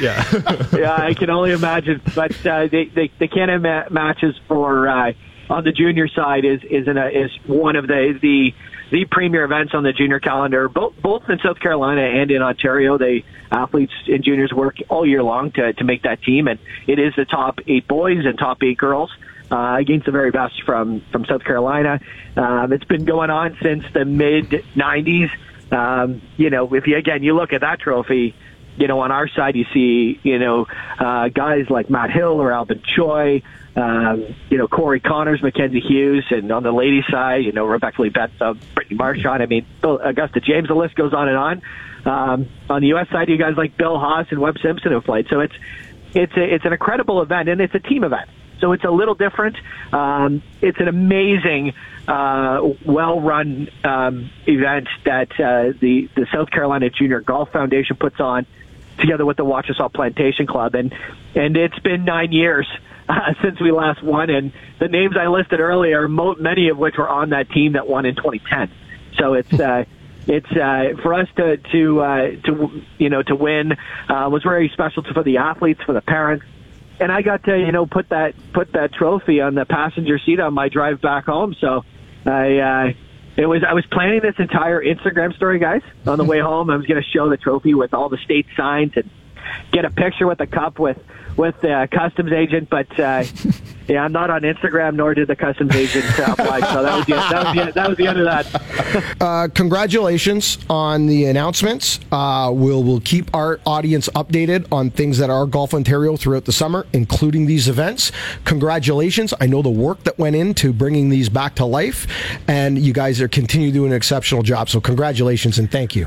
yeah, yeah, I can only imagine. But uh, they, they the Canada matches for uh, on the junior side is is in a, is one of the the the premier events on the junior calendar, both both in South Carolina and in Ontario. They athletes and juniors work all year long to to make that team, and it is the top eight boys and top eight girls. Uh, against the very best from from South Carolina. Um, it's been going on since the mid '90s. Um, you know, if you again you look at that trophy, you know, on our side you see you know uh, guys like Matt Hill or Albin Choi, um, you know, Corey Conners, Mackenzie Hughes, and on the ladies' side, you know, Rebecca Lee-Bentham, Brittany Marchand. I mean, Bill, Augusta James. The list goes on and on. Um, on the U.S. side, you guys like Bill Haas and Webb Simpson have played. So it's it's a, it's an incredible event, and it's a team event. So it's a little different. Um, it's an amazing, uh, well-run um, event that uh, the the South Carolina Junior Golf Foundation puts on together with the Wachesaw Plantation Club, and and it's been nine years uh, since we last won. And the names I listed earlier, mo- many of which were on that team that won in 2010. So it's. Uh, it's uh, for us to to uh, to you know to win uh, was very special for the athletes, for the parents, and I got to you know put that put that trophy on the passenger seat on my drive back home. So I uh, it was I was planning this entire Instagram story, guys. On the way home, I was going to show the trophy with all the state signs and get a picture with the cup with with the customs agent, but uh, yeah, I'm not on Instagram, nor did the customs agent uh, apply. So that was the, that was the, that was the end of that. uh, congratulations on the announcements. Uh, we'll we'll keep our audience updated on things that are Golf Ontario throughout the summer, including these events. Congratulations! I know the work that went into bringing these back to life, and you guys are continue doing an exceptional job. So congratulations and thank you.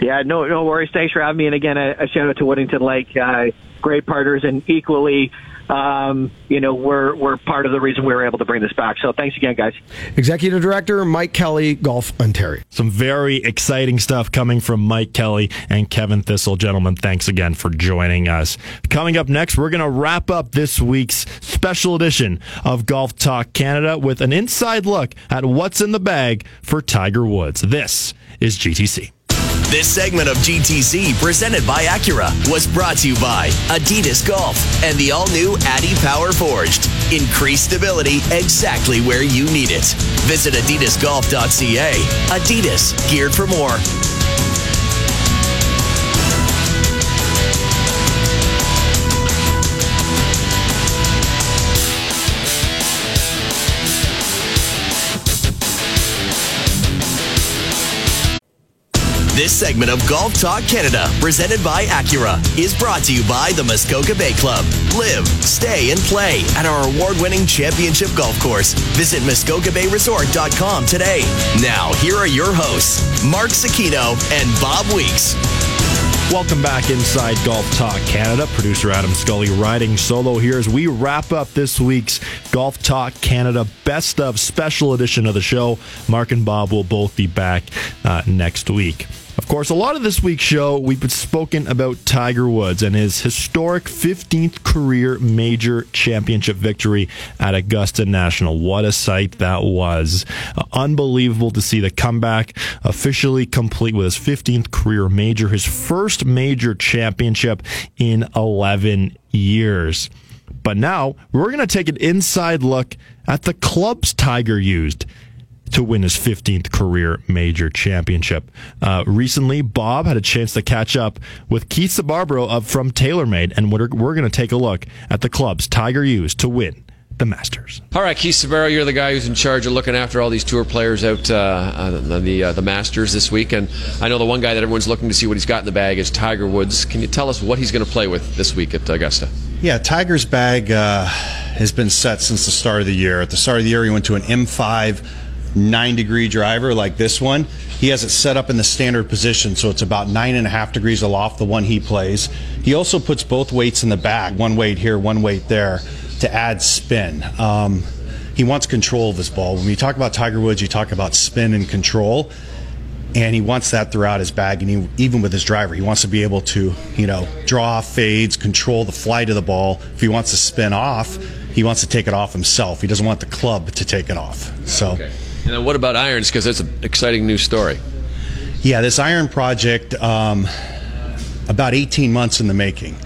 Yeah, no, no worries. Thanks for having me. And again, a, a shout out to Woodington Lake. Uh, great partners and equally um, you know, we're we're part of the reason we were able to bring this back. So thanks again, guys. Executive Director Mike Kelly, Golf Ontario. Some very exciting stuff coming from Mike Kelly and Kevin Thistle. Gentlemen, thanks again for joining us. Coming up next, we're going to wrap up this week's special edition of Golf Talk Canada with an inside look at what's in the bag for Tiger Woods. This is GTC. This segment of GTC, presented by Acura, was brought to you by Adidas Golf and the all new Adipower Forged. Increased stability exactly where you need it. Visit AdidasGolf.ca. Adidas, geared for more. This segment of Golf Talk Canada, presented by Acura, is brought to you by the Muskoka Bay Club. Live, stay, and play at our award winning championship golf course. Visit MuskokaBayResort.com today. Now, here are your hosts, Mark Zecchino and Bob Weeks. Welcome back inside Golf Talk Canada. Producer Adam Scully riding solo here as we wrap up this week's Golf Talk Canada Best of Special Edition of the show. Mark and Bob will both be back uh, next week. Of course, a lot of this week's show, we've spoken about Tiger Woods and his historic 15th career major championship victory at Augusta National. What a sight that was. Uh, unbelievable to see the comeback officially complete with his 15th career major, his first major championship in 11 years. But now we're going to take an inside look at the clubs Tiger used to win his 15th career major championship. Uh, recently, Bob had a chance to catch up with Keith Sbarbaro of from TaylorMade, and we're, we're going to take a look at the clubs Tiger used to win the Masters. All right, Keith Sbarbaro, you're the guy who's in charge of looking after all these tour players out uh, on the uh, the Masters this week, and I know the one guy that everyone's looking to see what he's got in the bag is Tiger Woods. Can you tell us what he's going to play with this week at Augusta? Yeah, Tiger's bag uh, has been set since the start of the year. At the start of the year, he went to an M5 nine degree driver like this one. He has it set up in the standard position, so it's about nine and a half degrees aloft the one he plays. He also puts both weights in the bag, one weight here, one weight there, to add spin. Um, he wants control of his ball. When we talk about Tiger Woods, you talk about spin and control. And he wants that throughout his bag, and he, even with his driver, he wants to be able to, you know, draw fades, control the flight of the ball. If he wants to spin off, he wants to take it off himself. He doesn't want the club to take it off. So. Okay. And then what about irons? Because that's an exciting new story. Yeah, this iron project, um, about 18 months in the making.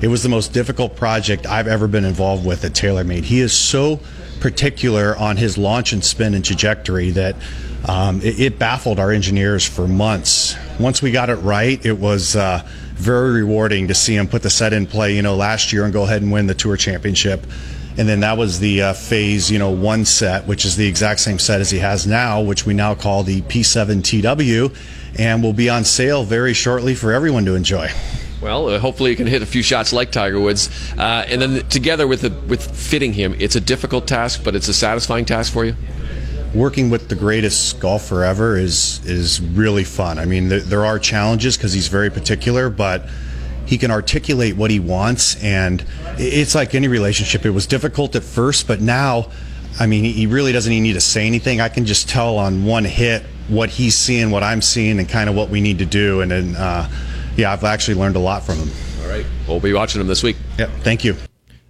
It was the most difficult project I've ever been involved with at TaylorMade. He is so particular on his launch and spin and trajectory that um, it, it, baffled our engineers for months. Once we got it right, it was uh, very rewarding to see him put the set in play, you know, last year and go ahead and win the Tour Championship and then that was the uh, phase, you know, one set, which is the exact same set as he has now, which we now call the P7TW, and will be on sale very shortly for everyone to enjoy. Well, uh, hopefully you can hit a few shots like Tiger Woods, uh, and then together with the, with fitting him, it's a difficult task, but it's a satisfying task for you. Working with the greatest golfer ever is is really fun. I mean, there, there are challenges because he's very particular, but he can articulate what he wants and it's like any relationship. It was difficult at first but now i mean he really doesn't even need to say anything. I can just tell on one hit what he's seeing what i'm seeing and kind of what we need to do and then uh, yeah i've actually learned a lot from him. All right. We'll be watching him this week. Yep. Thank you.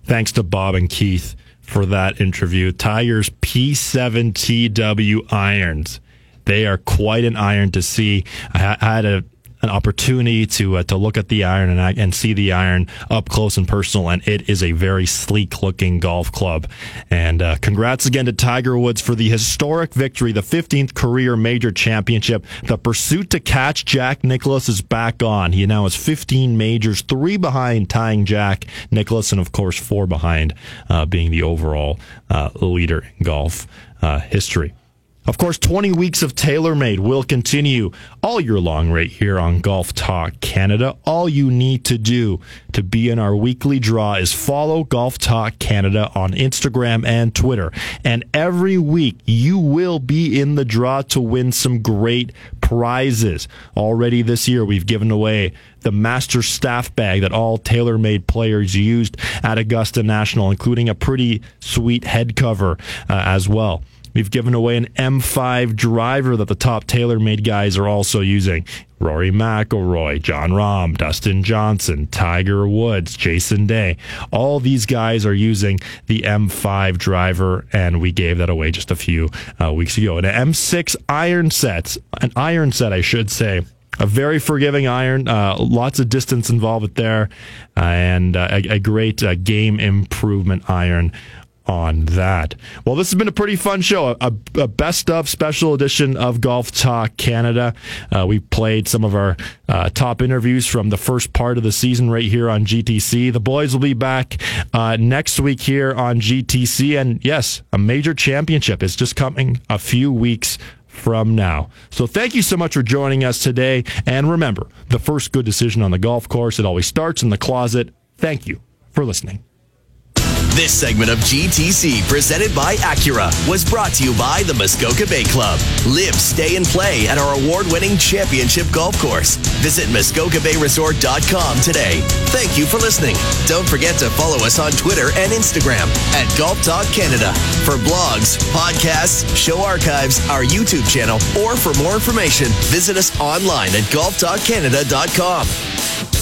Thanks to bob and keith for that interview. Tiger's p7tw irons. They are quite an iron to see. I had a an opportunity to uh, to look at the iron and, and see the iron up close and personal, and it is a very sleek looking golf club. And uh, congrats again to Tiger Woods for the historic victory, the 15th career major championship. The pursuit to catch Jack Nicklaus is back on. He now has 15 majors, three behind tying Jack Nicklaus, and of course four behind uh, being the overall uh, leader in golf uh, history. Of course, 20 weeks of TaylorMade will continue all year long right here on Golf Talk Canada. All you need to do to be in our weekly draw is follow Golf Talk Canada on Instagram and Twitter. And every week you will be in the draw to win some great prizes. Already this year, we've given away the master staff bag that all TaylorMade players used at Augusta National, including a pretty sweet head cover uh, as well. We've given away an M5 driver that the top TaylorMade guys are also using. Rory McIlroy, Jon Rahm, Dustin Johnson, Tiger Woods, Jason Day. All these guys are using the M5 driver, and we gave that away just a few uh, weeks ago. An M6 iron set, an iron set, I should say a very forgiving iron, uh, lots of distance involved there, uh, and uh, a, a, great uh, game improvement iron on that. Well, this has been a pretty fun show, a, a best of special edition of Golf Talk Canada. Uh, we played some of our uh, top interviews from the first part of the season right here on GTC. The boys will be back next week here on GTC, and yes, a major championship is just coming a few weeks from now. So thank you so much for joining us today. And remember, the first good decision on the golf course, it always starts in the closet. Thank you for listening. This segment of GTC, presented by Acura, was brought to you by the Muskoka Bay Club. Live, stay, and play at our award winning championship golf course. Visit MuskokaBayResort.com today. Thank you for listening. Don't forget to follow us on Twitter and Instagram at Golf Talk Canada. For blogs, podcasts, show archives, our YouTube channel, or for more information, visit us online at golftalkcanada.com.